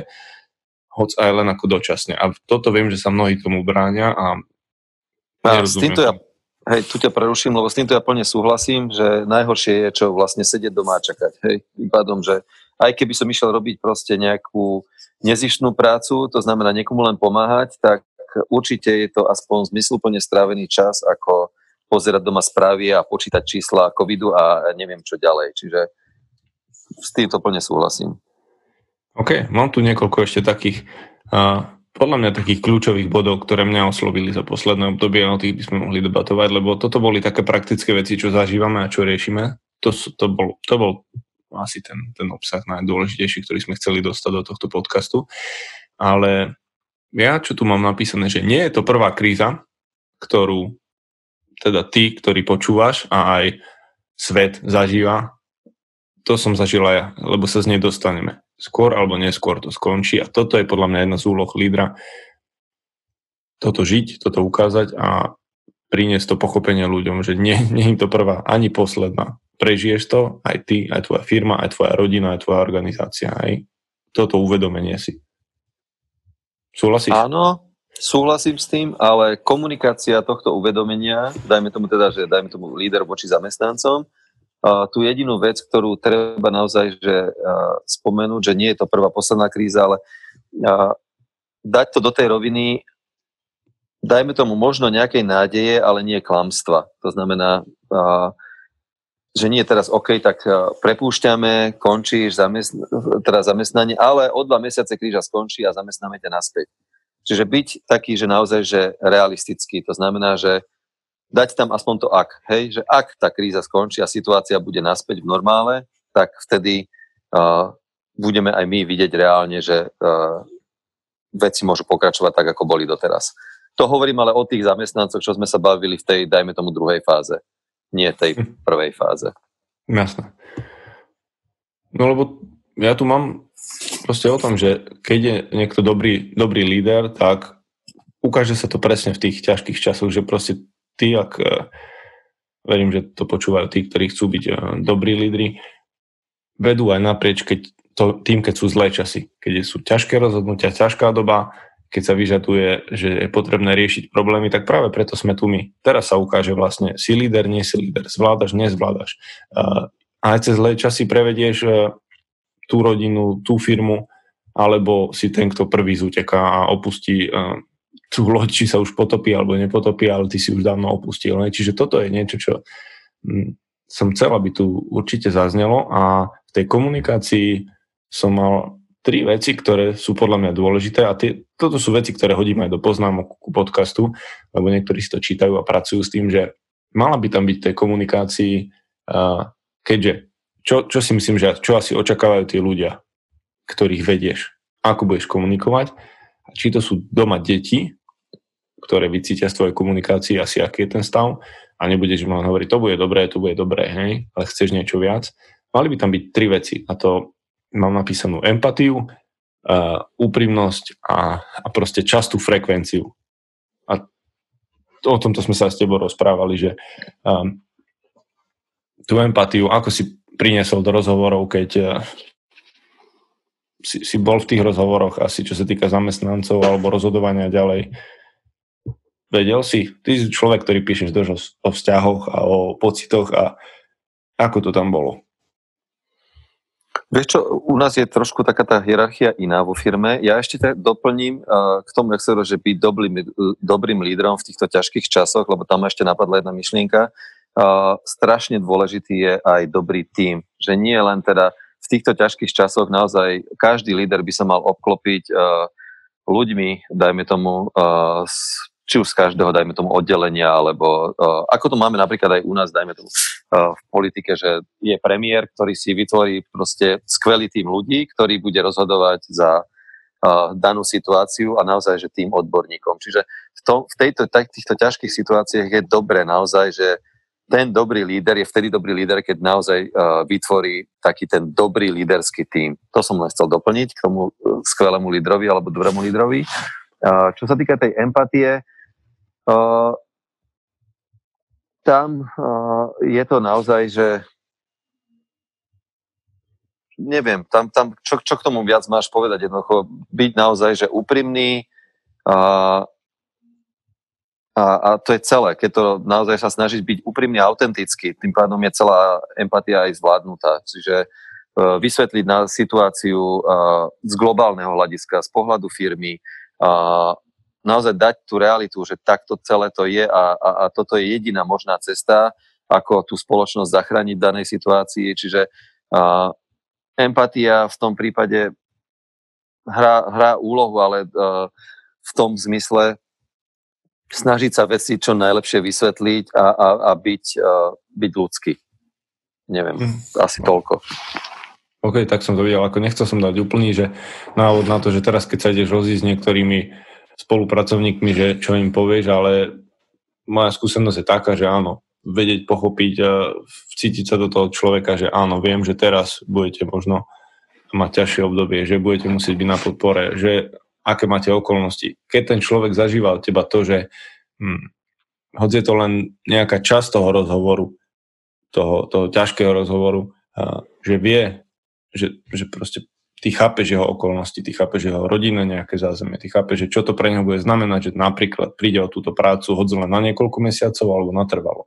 hoď aj len ako dočasne. A toto viem, že sa mnohí tomu bráňa a a s týmto ja Hej, tu ťa preruším, lebo s týmto ja plne súhlasím, že najhoršie je, čo vlastne sedieť doma a čakať. Hej, tým pádom, že aj keby som išiel robiť proste nejakú nezištnú prácu, to znamená niekomu len pomáhať, tak určite je to aspoň zmysluplne strávený čas, ako pozerať doma správy a počítať čísla covidu a neviem čo ďalej. Čiže s týmto plne súhlasím. OK, mám tu niekoľko ešte takých uh, podľa mňa takých kľúčových bodov, ktoré mňa oslovili za posledné obdobie, o tých by sme mohli debatovať, lebo toto boli také praktické veci, čo zažívame a čo riešime. To, to, bol, to bol asi ten, ten obsah najdôležitejší, ktorý sme chceli dostať do tohto podcastu. Ale ja, čo tu mám napísané, že nie je to prvá kríza, ktorú teda ty, ktorý počúvaš a aj svet zažíva, to som zažil aj ja, lebo sa z nej dostaneme skôr alebo neskôr to skončí a toto je podľa mňa jedna z úloh lídra toto žiť, toto ukázať a priniesť to pochopenie ľuďom, že nie, nie je to prvá ani posledná. Prežiješ to, aj ty, aj tvoja firma, aj tvoja rodina, aj tvoja organizácia. Aj toto uvedomenie si. Súhlasíš? Áno, súhlasím s tým, ale komunikácia tohto uvedomenia, dajme tomu teda, že dajme tomu líder voči zamestnancom, tú jedinú vec, ktorú treba naozaj že, spomenúť, že nie je to prvá posledná kríza, ale dať to do tej roviny, dajme tomu možno nejakej nádeje, ale nie klamstva. To znamená, že nie teraz OK, tak prepúšťame, končíš zamestn- teda zamestnanie, ale o dva mesiace kríža skončí a zamestnáme ťa naspäť. Čiže byť taký, že naozaj že realistický. To znamená, že dať tam aspoň to ak, hej, že ak tá kríza skončí a situácia bude naspäť v normále, tak vtedy uh, budeme aj my vidieť reálne, že uh, veci môžu pokračovať tak, ako boli doteraz. To hovorím ale o tých zamestnancoch, čo sme sa bavili v tej, dajme tomu, druhej fáze, nie tej hm. prvej fáze. Jasné. No lebo ja tu mám proste o tom, že keď je niekto dobrý, dobrý líder, tak ukáže sa to presne v tých ťažkých časoch, že proste tí, ak e, verím, že to počúvajú tí, ktorí chcú byť e, dobrí lídry, vedú aj naprieč keď to, tým, keď sú zlé časy, keď sú ťažké rozhodnutia, ťažká doba, keď sa vyžaduje, že je potrebné riešiť problémy, tak práve preto sme tu my. Teraz sa ukáže vlastne, si líder, nie si líder, zvládaš, nezvládaš. A aj cez zlé časy prevedieš e, tú rodinu, tú firmu, alebo si ten, kto prvý zuteká a opustí tú loď, či sa už potopí alebo nepotopí, ale ty si už dávno opustil. Čiže toto je niečo, čo som chcel, aby tu určite zaznelo a v tej komunikácii som mal tri veci, ktoré sú podľa mňa dôležité a tie, toto sú veci, ktoré hodím aj do poznámok ku podcastu, lebo niektorí si to čítajú a pracujú s tým, že mala by tam byť tej komunikácii, uh, keďže čo, čo si myslím, že čo asi očakávajú tí ľudia, ktorých vedieš, ako budeš komunikovať, či to sú doma deti, ktoré vycítia z tvojej komunikácii asi aký je ten stav a nebudeš im len hovoriť, to bude dobré, to bude dobré, hej, ale chceš niečo viac. Mali by tam byť tri veci a to mám napísanú empatiu, uh, úprimnosť a, a proste častú frekvenciu. A to, o tomto sme sa s tebou rozprávali, že um, tú empatiu, ako si priniesol do rozhovorov, keď uh, si, si bol v tých rozhovoroch asi, čo sa týka zamestnancov alebo rozhodovania ďalej. Vedel si? Ty si človek, ktorý píšeš dosť o, o vzťahoch a o pocitoch a ako to tam bolo? Vieš čo, u nás je trošku taká tá hierarchia iná vo firme. Ja ešte tak doplním uh, k tomu, jak že byť dobrým, dobrým lídrom v týchto ťažkých časoch, lebo tam ešte napadla jedna myšlienka. Uh, strašne dôležitý je aj dobrý tím. Že nie len teda v týchto ťažkých časoch naozaj každý líder by sa mal obklopiť uh, ľuďmi, dajme tomu, uh, či už z každého, dajme tomu, oddelenia, alebo uh, ako to máme napríklad aj u nás, dajme tomu, uh, v politike, že je premiér, ktorý si vytvorí proste skvelý tým ľudí, ktorý bude rozhodovať za uh, danú situáciu a naozaj, že tým odborníkom. Čiže v, tom, v tejto, týchto ťažkých situáciách je dobré naozaj, že ten dobrý líder je vtedy dobrý líder, keď naozaj uh, vytvorí taký ten dobrý líderský tým. To som len chcel doplniť k tomu skvelému lídrovi alebo dobrému lídrovi. Uh, čo sa týka tej empatie, tam je to naozaj, že neviem, tam, tam čo, čo k tomu viac máš povedať jednoducho, byť naozaj, že úprimný uh, a, a to je celé, keď to naozaj sa snažiť byť úprimne autentický, tým pádom je celá empatia aj zvládnutá. Čiže vysvetliť na situáciu z globálneho hľadiska, z pohľadu firmy, naozaj dať tú realitu, že takto celé to je a, a, a toto je jediná možná cesta, ako tú spoločnosť zachrániť v danej situácii. Čiže uh, empatia v tom prípade hrá, hrá úlohu, ale uh, v tom zmysle snažiť sa veci čo najlepšie vysvetliť a, a, a byť, uh, byť ľudský. Neviem, mm. asi toľko. OK, tak som to videl. Ako nechcel som dať úplný, že návod na to, že teraz keď sa ideš rozísť s niektorými spolupracovníkmi, že čo im povieš, ale moja skúsenosť je taká, že áno, vedieť, pochopiť, vcítiť sa do toho človeka, že áno, viem, že teraz budete možno mať ťažšie obdobie, že budete musieť byť na podpore, že aké máte okolnosti. Keď ten človek zažíva od teba to, že hm, hoď je to len nejaká časť toho rozhovoru, toho, toho ťažkého rozhovoru, že vie, že, že proste ty chápeš jeho okolnosti, ty chápeš jeho rodinné nejaké zázemie, ty chápeš, že čo to pre neho bude znamenať, že napríklad príde o túto prácu hoď len na niekoľko mesiacov alebo natrvalo.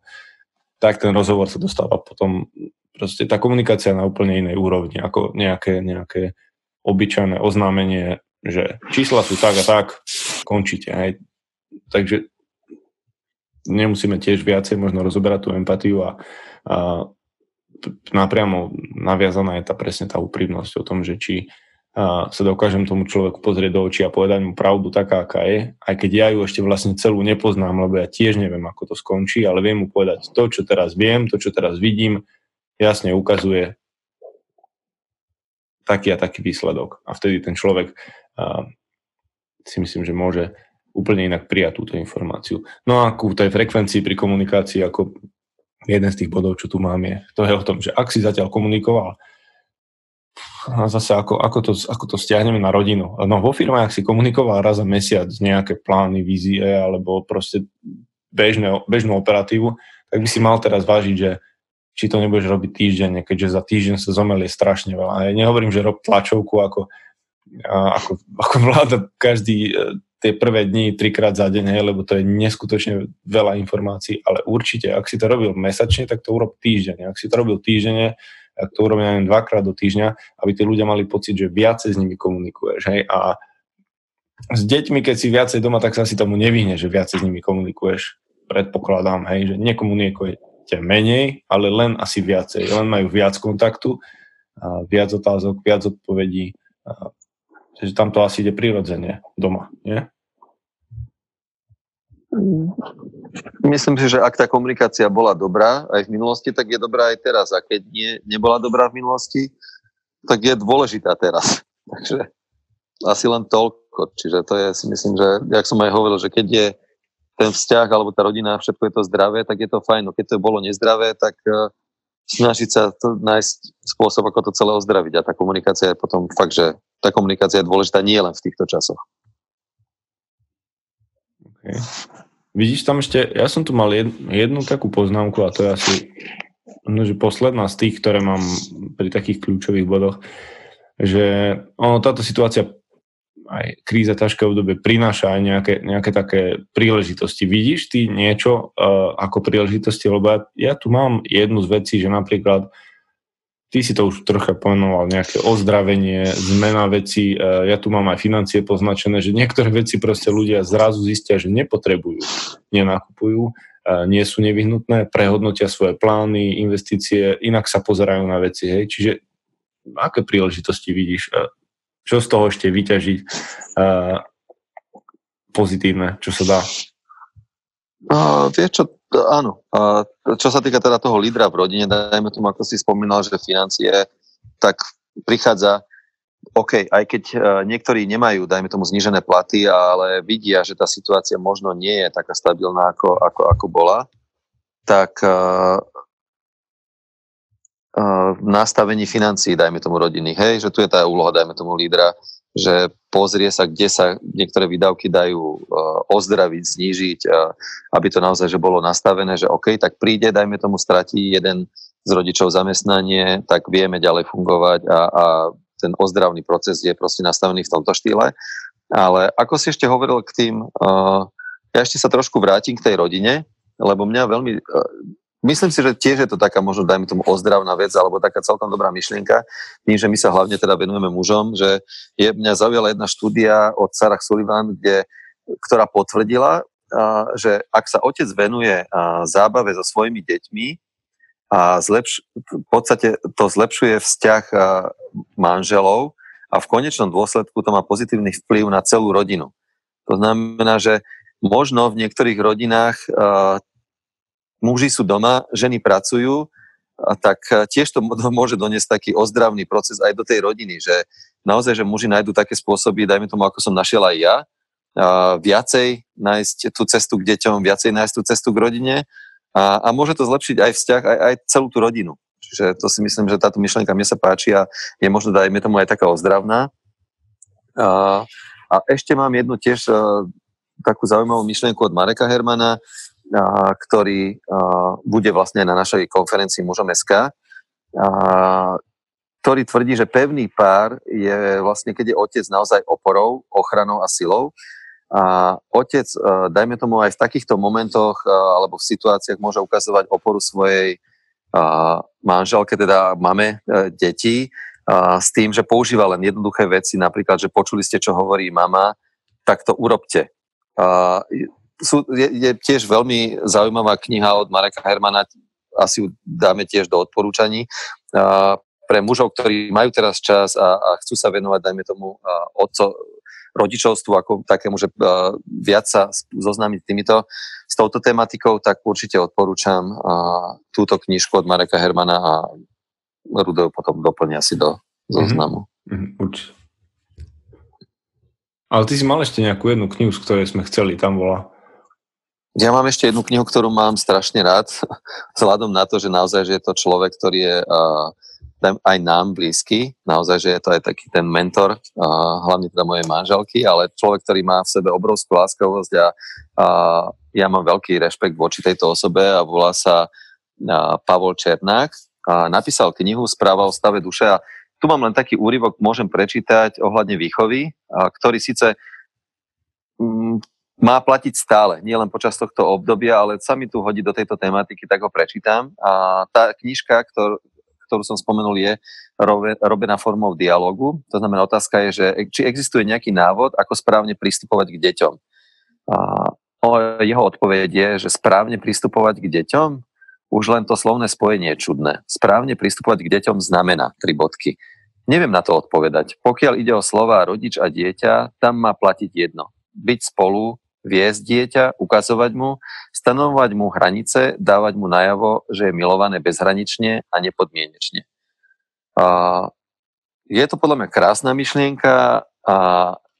Tak ten rozhovor sa dostáva potom, proste tá komunikácia na úplne inej úrovni, ako nejaké, nejaké obyčajné oznámenie, že čísla sú tak a tak, končíte. Hej. Takže nemusíme tiež viacej možno rozoberať tú empatiu a, a napriamo naviazaná je tá presne tá úprimnosť o tom, že či sa dokážem tomu človeku pozrieť do očí a povedať mu pravdu taká, aká je, aj keď ja ju ešte vlastne celú nepoznám, lebo ja tiež neviem, ako to skončí, ale viem mu povedať to, čo teraz viem, to, čo teraz vidím, jasne ukazuje taký a taký výsledok. A vtedy ten človek si myslím, že môže úplne inak prijať túto informáciu. No a ku tej frekvencii pri komunikácii, ako jeden z tých bodov, čo tu mám, je, to je o tom, že ak si zatiaľ komunikoval, a zase ako, ako, to, ako to stiahneme na rodinu. No vo firme, ak si komunikoval raz za mesiac nejaké plány, vízie alebo proste bežné, bežnú operatívu, tak by si mal teraz vážiť, že či to nebudeš robiť týždeň, keďže za týždeň sa zomelie strašne veľa. A ja nehovorím, že rob tlačovku ako, ako, ako vláda každý tie prvé dni trikrát za deň, lebo to je neskutočne veľa informácií, ale určite, ak si to robil mesačne, tak to urob týždeň. Ak si to robil týždenne, tak to urobím neviem, dvakrát do týždňa, aby tí ľudia mali pocit, že viacej s nimi komunikuješ. Hej, a s deťmi, keď si viacej doma, tak sa si tomu nevyhne, že viacej s nimi komunikuješ. Predpokladám, hej, že nekomunikujete menej, ale len asi viacej. Len majú viac kontaktu, viac otázok, viac odpovedí, Takže tam to asi ide prirodzene doma, nie? Myslím si, že ak tá komunikácia bola dobrá aj v minulosti, tak je dobrá aj teraz. A keď nie, nebola dobrá v minulosti, tak je dôležitá teraz. Takže asi len toľko. Čiže to je si myslím, že, jak som aj hovoril, že keď je ten vzťah alebo tá rodina, všetko je to zdravé, tak je to fajn. No keď to bolo nezdravé, tak uh, snažiť sa to, nájsť spôsob, ako to celé ozdraviť. A tá komunikácia je potom fakt, že tá komunikácia je dôležitá nie len v týchto časoch. Okay. Vidíš tam ešte, ja som tu mal jed, jednu takú poznámku a to je asi no, že posledná z tých, ktoré mám pri takých kľúčových bodoch, že ono, táto situácia aj kríza, ťažké obdobie prináša aj nejaké, nejaké také príležitosti. Vidíš ty niečo uh, ako príležitosti? Lebo ja, ja tu mám jednu z vecí, že napríklad ty si to už trocha pomenoval, nejaké ozdravenie, zmena veci, uh, ja tu mám aj financie poznačené, že niektoré veci proste ľudia zrazu zistia, že nepotrebujú, nenakupujú, uh, nie sú nevyhnutné, prehodnotia svoje plány, investície, inak sa pozerajú na veci. Hej? Čiže aké príležitosti vidíš? Čo z toho ešte vyťažiť uh, pozitívne, čo sa dá? Uh, vieš čo, áno. Uh, čo sa týka teda toho lídra v rodine, dajme tomu, ako si spomínal, že financie, tak prichádza OK, aj keď uh, niektorí nemajú, dajme tomu, znížené platy, ale vidia, že tá situácia možno nie je taká stabilná, ako, ako, ako bola, tak uh, nastavení financií, dajme tomu rodiny, hej, že tu je tá úloha, dajme tomu lídra, že pozrie sa, kde sa niektoré výdavky dajú uh, ozdraviť, znížiť, uh, aby to naozaj že bolo nastavené, že OK, tak príde, dajme tomu, stratí jeden z rodičov zamestnanie, tak vieme ďalej fungovať a, a ten ozdravný proces je proste nastavený v tomto štýle. Ale ako si ešte hovoril k tým, uh, ja ešte sa trošku vrátim k tej rodine, lebo mňa veľmi Myslím si, že tiež je to taká možno, dajme tomu, ozdravná vec, alebo taká celkom dobrá myšlienka, tým, že my sa hlavne teda venujeme mužom, že je, mňa zaujala jedna štúdia od Sarah Sullivan, kde, ktorá potvrdila, že ak sa otec venuje zábave so svojimi deťmi, a zlepš- v podstate to zlepšuje vzťah manželov a v konečnom dôsledku to má pozitívny vplyv na celú rodinu. To znamená, že možno v niektorých rodinách muži sú doma, ženy pracujú, tak e, tiež to môže doniesť taký ozdravný proces aj do tej rodiny, že naozaj, že muži nájdú také spôsoby, dajme tomu, ako som našiel aj ja, a viacej nájsť tú cestu k deťom, viacej nájsť tú cestu k rodine a, a môže to zlepšiť aj vzťah, aj, aj celú tú rodinu. Čiže to si myslím, že táto myšlienka mne sa páči a je možno, dajme tomu, aj taká ozdravná. A, a ešte mám jednu tiež uh, takú zaujímavú myšlienku od Mareka Hermana, ktorý bude vlastne na našej konferencii Mužom SK, ktorý tvrdí, že pevný pár je vlastne, keď je otec naozaj oporou, ochranou a silou. A otec, dajme tomu aj v takýchto momentoch alebo v situáciách môže ukazovať oporu svojej manželke, teda máme e, deti, s tým, že používa len jednoduché veci, napríklad, že počuli ste, čo hovorí mama, tak to urobte sú, je, je tiež veľmi zaujímavá kniha od Mareka Hermana, asi ju dáme tiež do odporúčaní. A pre mužov, ktorí majú teraz čas a, a chcú sa venovať, dajme tomu, otco, rodičovstvu ako takému, že uh, viac sa zoznámiť týmito, s touto tematikou, tak určite odporúčam uh, túto knižku od Mareka Hermana a Rudov potom doplnia si do zoznamu. Mm-hmm. Určite. Ale ty si mal ešte nejakú jednu knihu, z ktorej sme chceli, tam bola. Ja mám ešte jednu knihu, ktorú mám strašne rád, vzhľadom na to, že naozaj že je to človek, ktorý je uh, aj nám blízky, naozaj, že je to aj taký ten mentor, uh, hlavne teda mojej manželky, ale človek, ktorý má v sebe obrovskú láskavosť a uh, ja mám veľký rešpekt voči tejto osobe a volá sa uh, Pavol Černák. A napísal knihu Správa o stave duše a tu mám len taký úryvok, môžem prečítať ohľadne výchovy, a ktorý síce mm, má platiť stále, nie len počas tohto obdobia, ale sa mi tu hodí do tejto tematiky, tak ho prečítam. A tá knižka, ktor, ktorú som spomenul, je robená formou dialogu. To znamená, otázka je, že či existuje nejaký návod, ako správne pristupovať k deťom. A jeho odpoveď je, že správne pristupovať k deťom, už len to slovné spojenie je čudné. Správne pristupovať k deťom znamená tri bodky. Neviem na to odpovedať. Pokiaľ ide o slova rodič a dieťa, tam má platiť jedno. Byť spolu, viesť dieťa, ukazovať mu, stanovovať mu hranice, dávať mu najavo, že je milované bezhranične a nepodmienečne. Je to podľa mňa krásna myšlienka a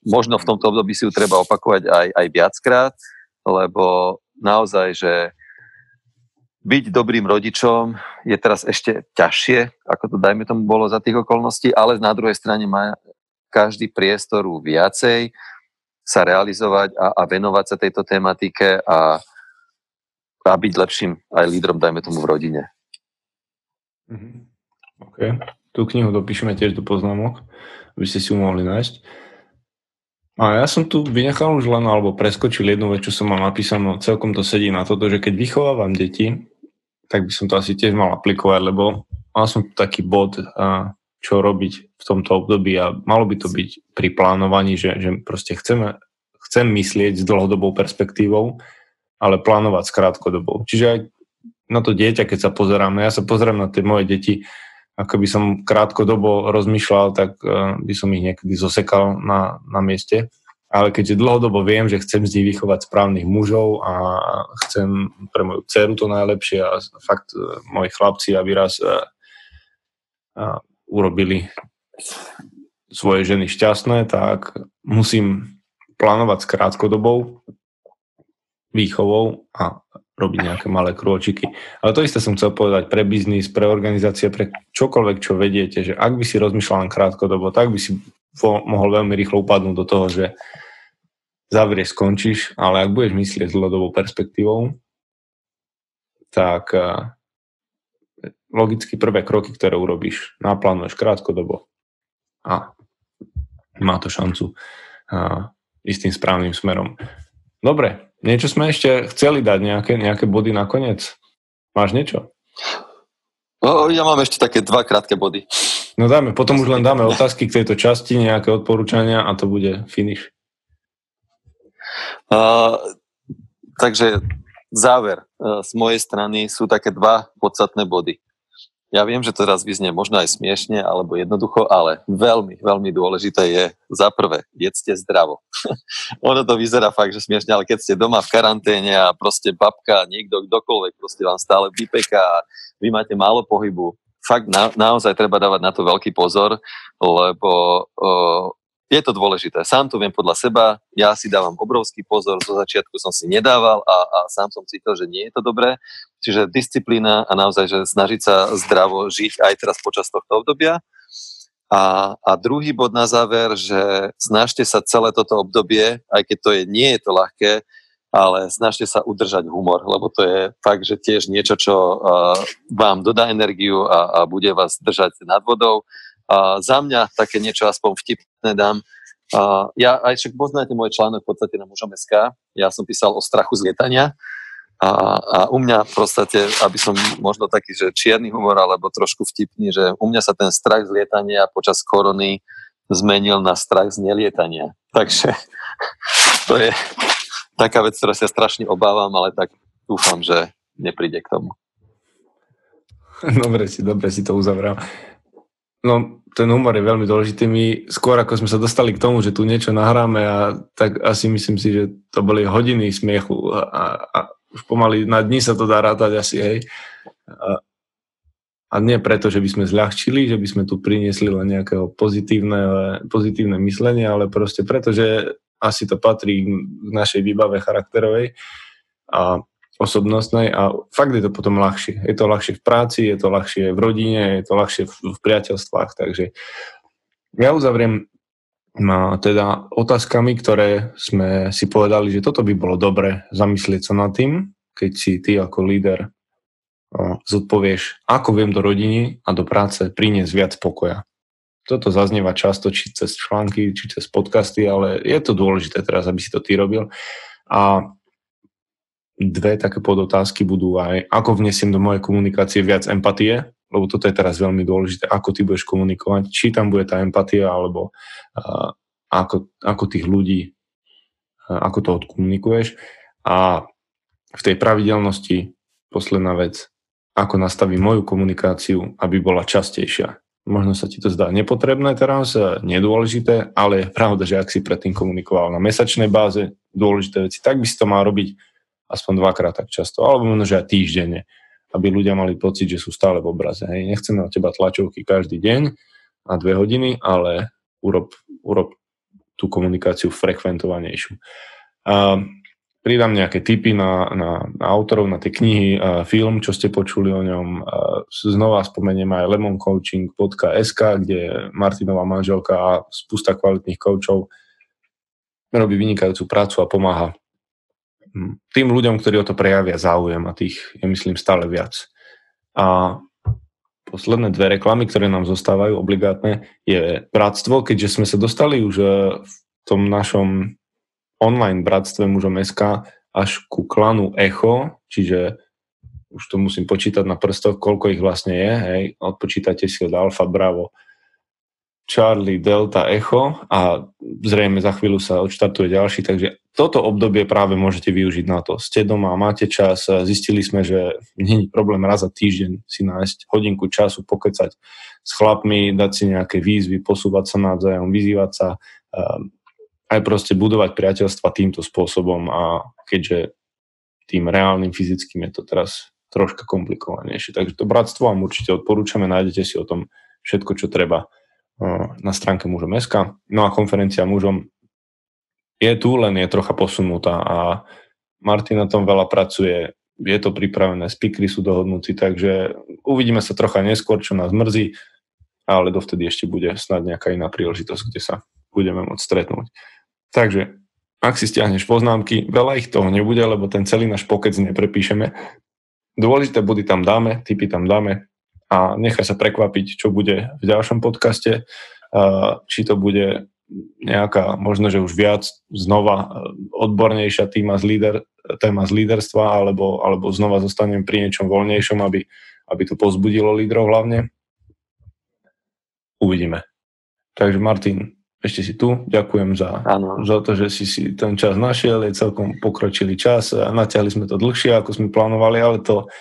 možno v tomto období si ju treba opakovať aj, aj viackrát, lebo naozaj, že byť dobrým rodičom je teraz ešte ťažšie, ako to dajme tomu bolo za tých okolností, ale na druhej strane má každý priestoru viacej sa realizovať a, a venovať sa tejto tematike a, a byť lepším aj lídrom, dajme tomu, v rodine. Mm-hmm. Okay. Tú knihu dopíšeme tiež do poznámok, aby ste si ju mohli nájsť. A ja som tu vynechal už len, alebo preskočil jednu vec, čo som mal napísanú, celkom to sedí na toto, že keď vychovávam deti, tak by som to asi tiež mal aplikovať, lebo mal som tu taký bod, a čo robiť v tomto období a malo by to byť pri plánovaní, že, že proste chceme, chcem myslieť s dlhodobou perspektívou, ale plánovať s krátkodobou. Čiže aj na to dieťa, keď sa pozerám, no ja sa pozerám na tie moje deti, ako by som krátkodobo rozmýšľal, tak uh, by som ich niekedy zosekal na, na mieste. Ale keďže dlhodobo viem, že chcem z nich vychovať správnych mužov a chcem pre moju dceru to najlepšie a fakt uh, moji chlapci, aby raz uh, urobili svoje ženy šťastné, tak musím plánovať s krátkodobou výchovou a robiť nejaké malé krôčiky. Ale to isté som chcel povedať pre biznis, pre organizácie, pre čokoľvek, čo vediete, že ak by si rozmýšľal len krátkodobo, tak by si mohol veľmi rýchlo upadnúť do toho, že zavrieš, skončíš, ale ak budeš myslieť s dlhodobou perspektívou, tak eh, logicky prvé kroky, ktoré urobíš, naplánuješ krátkodobo a má to šancu uh, istým správnym smerom. Dobre, Niečo sme ešte chceli dať, nejaké, nejaké body nakoniec. Máš niečo? O, ja mám ešte také dva krátke body. No dajme, potom už len dáme otázky k tejto časti, nejaké odporúčania a to bude finish. Uh, takže záver uh, z mojej strany sú také dva podstatné body. Ja viem, že to teraz vyznie možno aj smiešne alebo jednoducho, ale veľmi, veľmi dôležité je za prvé, jedzte zdravo. ono to vyzerá fakt, že smiešne, ale keď ste doma v karanténe a proste babka, niekto, kdokoľvek proste vám stále vypeká a vy máte málo pohybu, fakt na, naozaj treba dávať na to veľký pozor, lebo uh, je to dôležité. Sám to viem podľa seba, ja si dávam obrovský pozor, zo začiatku som si nedával a, a sám som cítil, že nie je to dobré. Čiže disciplína a naozaj, že snažiť sa zdravo žiť aj teraz počas tohto obdobia. A, a druhý bod na záver, že snažte sa celé toto obdobie, aj keď to je, nie je to ľahké, ale snažte sa udržať humor, lebo to je fakt, že tiež niečo, čo uh, vám dodá energiu a, a bude vás držať nad vodou a za mňa také niečo aspoň vtipné dám. A ja aj však poznáte môj článok v podstate na mužom SK. Ja som písal o strachu z lietania. A, a u mňa v podstate, aby som možno taký, že čierny humor alebo trošku vtipný, že u mňa sa ten strach z lietania počas korony zmenil na strach z nelietania. Takže to je taká vec, ktorá sa strašne obávam, ale tak dúfam, že nepríde k tomu. Dobre si, dobre si to uzavrel. No, ten humor je veľmi dôležitý. My skôr ako sme sa dostali k tomu, že tu niečo nahráme a tak asi myslím si, že to boli hodiny smiechu a, a, už pomaly na dni sa to dá rátať asi, hej. A, a nie preto, že by sme zľahčili, že by sme tu priniesli len nejakého pozitívne, pozitívne myslenie, ale proste preto, že asi to patrí k našej výbave charakterovej. A osobnostnej a fakt je to potom ľahšie. Je to ľahšie v práci, je to ľahšie v rodine, je to ľahšie v, v priateľstvách, takže ja uzavriem no, teda otázkami, ktoré sme si povedali, že toto by bolo dobre zamyslieť sa nad tým, keď si ty ako líder zodpovieš, ako viem do rodiny a do práce priniesť viac pokoja. Toto zaznieva často, či cez články, či cez podcasty, ale je to dôležité teraz, aby si to ty robil. A dve také podotázky budú aj, ako vnesiem do mojej komunikácie viac empatie, lebo toto je teraz veľmi dôležité, ako ty budeš komunikovať, či tam bude tá empatia, alebo uh, ako, ako tých ľudí, uh, ako to odkomunikuješ. A v tej pravidelnosti posledná vec, ako nastavím moju komunikáciu, aby bola častejšia. Možno sa ti to zdá nepotrebné teraz, nedôležité, ale je pravda, že ak si predtým komunikoval na mesačnej báze dôležité veci, tak by si to mal robiť aspoň dvakrát tak často, alebo možno, že aj týždenne, aby ľudia mali pocit, že sú stále v obraze. Hej. Nechceme od teba tlačovky každý deň a dve hodiny, ale urob, urob tú komunikáciu frekventovanejšiu. A pridám nejaké tipy na, na, na autorov, na tie knihy, a film, čo ste počuli o ňom. A znova spomeniem aj Lemon Coaching SK, kde Martinová manželka a spústa kvalitných coachov robí vynikajúcu prácu a pomáha tým ľuďom, ktorí o to prejavia záujem a tých je myslím stále viac. A posledné dve reklamy, ktoré nám zostávajú obligátne, je Bratstvo, keďže sme sa dostali už v tom našom online Bratstve mužom SK až ku klanu Echo, čiže už to musím počítať na prstoch, koľko ich vlastne je, hej, odpočítate si od Alfa, Bravo, Charlie, Delta, Echo a zrejme za chvíľu sa odštartuje ďalší, takže toto obdobie práve môžete využiť na to. Ste doma, máte čas, zistili sme, že není problém raz za týždeň si nájsť hodinku času, pokecať s chlapmi, dať si nejaké výzvy, posúvať sa navzájom, vyzývať sa, ehm, aj proste budovať priateľstva týmto spôsobom a keďže tým reálnym fyzickým je to teraz troška komplikovanejšie. Takže to bratstvo vám určite odporúčame, nájdete si o tom všetko, čo treba na stránke mužom SK. No a konferencia mužom je tu, len je trocha posunutá a Martin na tom veľa pracuje, je to pripravené, speakery sú dohodnutí, takže uvidíme sa trocha neskôr, čo nás mrzí, ale dovtedy ešte bude snad nejaká iná príležitosť, kde sa budeme môcť stretnúť. Takže, ak si stiahneš poznámky, veľa ich toho nebude, lebo ten celý náš pokec neprepíšeme. Dôležité body tam dáme, typy tam dáme, a nechaj sa prekvapiť, čo bude v ďalšom podcaste, či to bude nejaká, možno, že už viac znova e, odbornejšia téma z, líder, téma z líderstva, alebo, alebo znova zostanem pri niečom voľnejšom, aby, aby to pozbudilo lídrov hlavne. Uvidíme. Takže Martin, ešte si tu. Ďakujem za, za to, že si si ten čas našiel. Je celkom pokročilý čas. Natiahli sme to dlhšie, ako sme plánovali, ale to,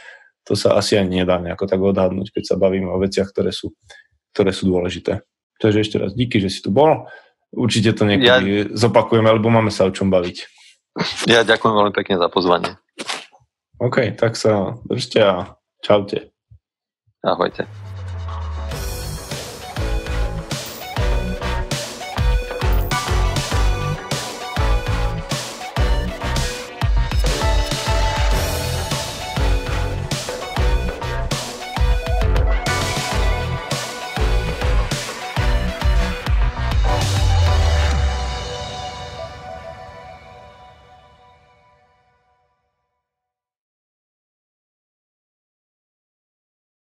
to sa asi ani nedá nejako tak odhadnúť, keď sa bavíme o veciach, ktoré sú, ktoré sú dôležité. Takže ešte raz díky, že si tu bol. Určite to niekedy ja... zopakujeme, lebo máme sa o čom baviť. Ja ďakujem veľmi pekne za pozvanie. OK, tak sa držte a čaute. Ahojte.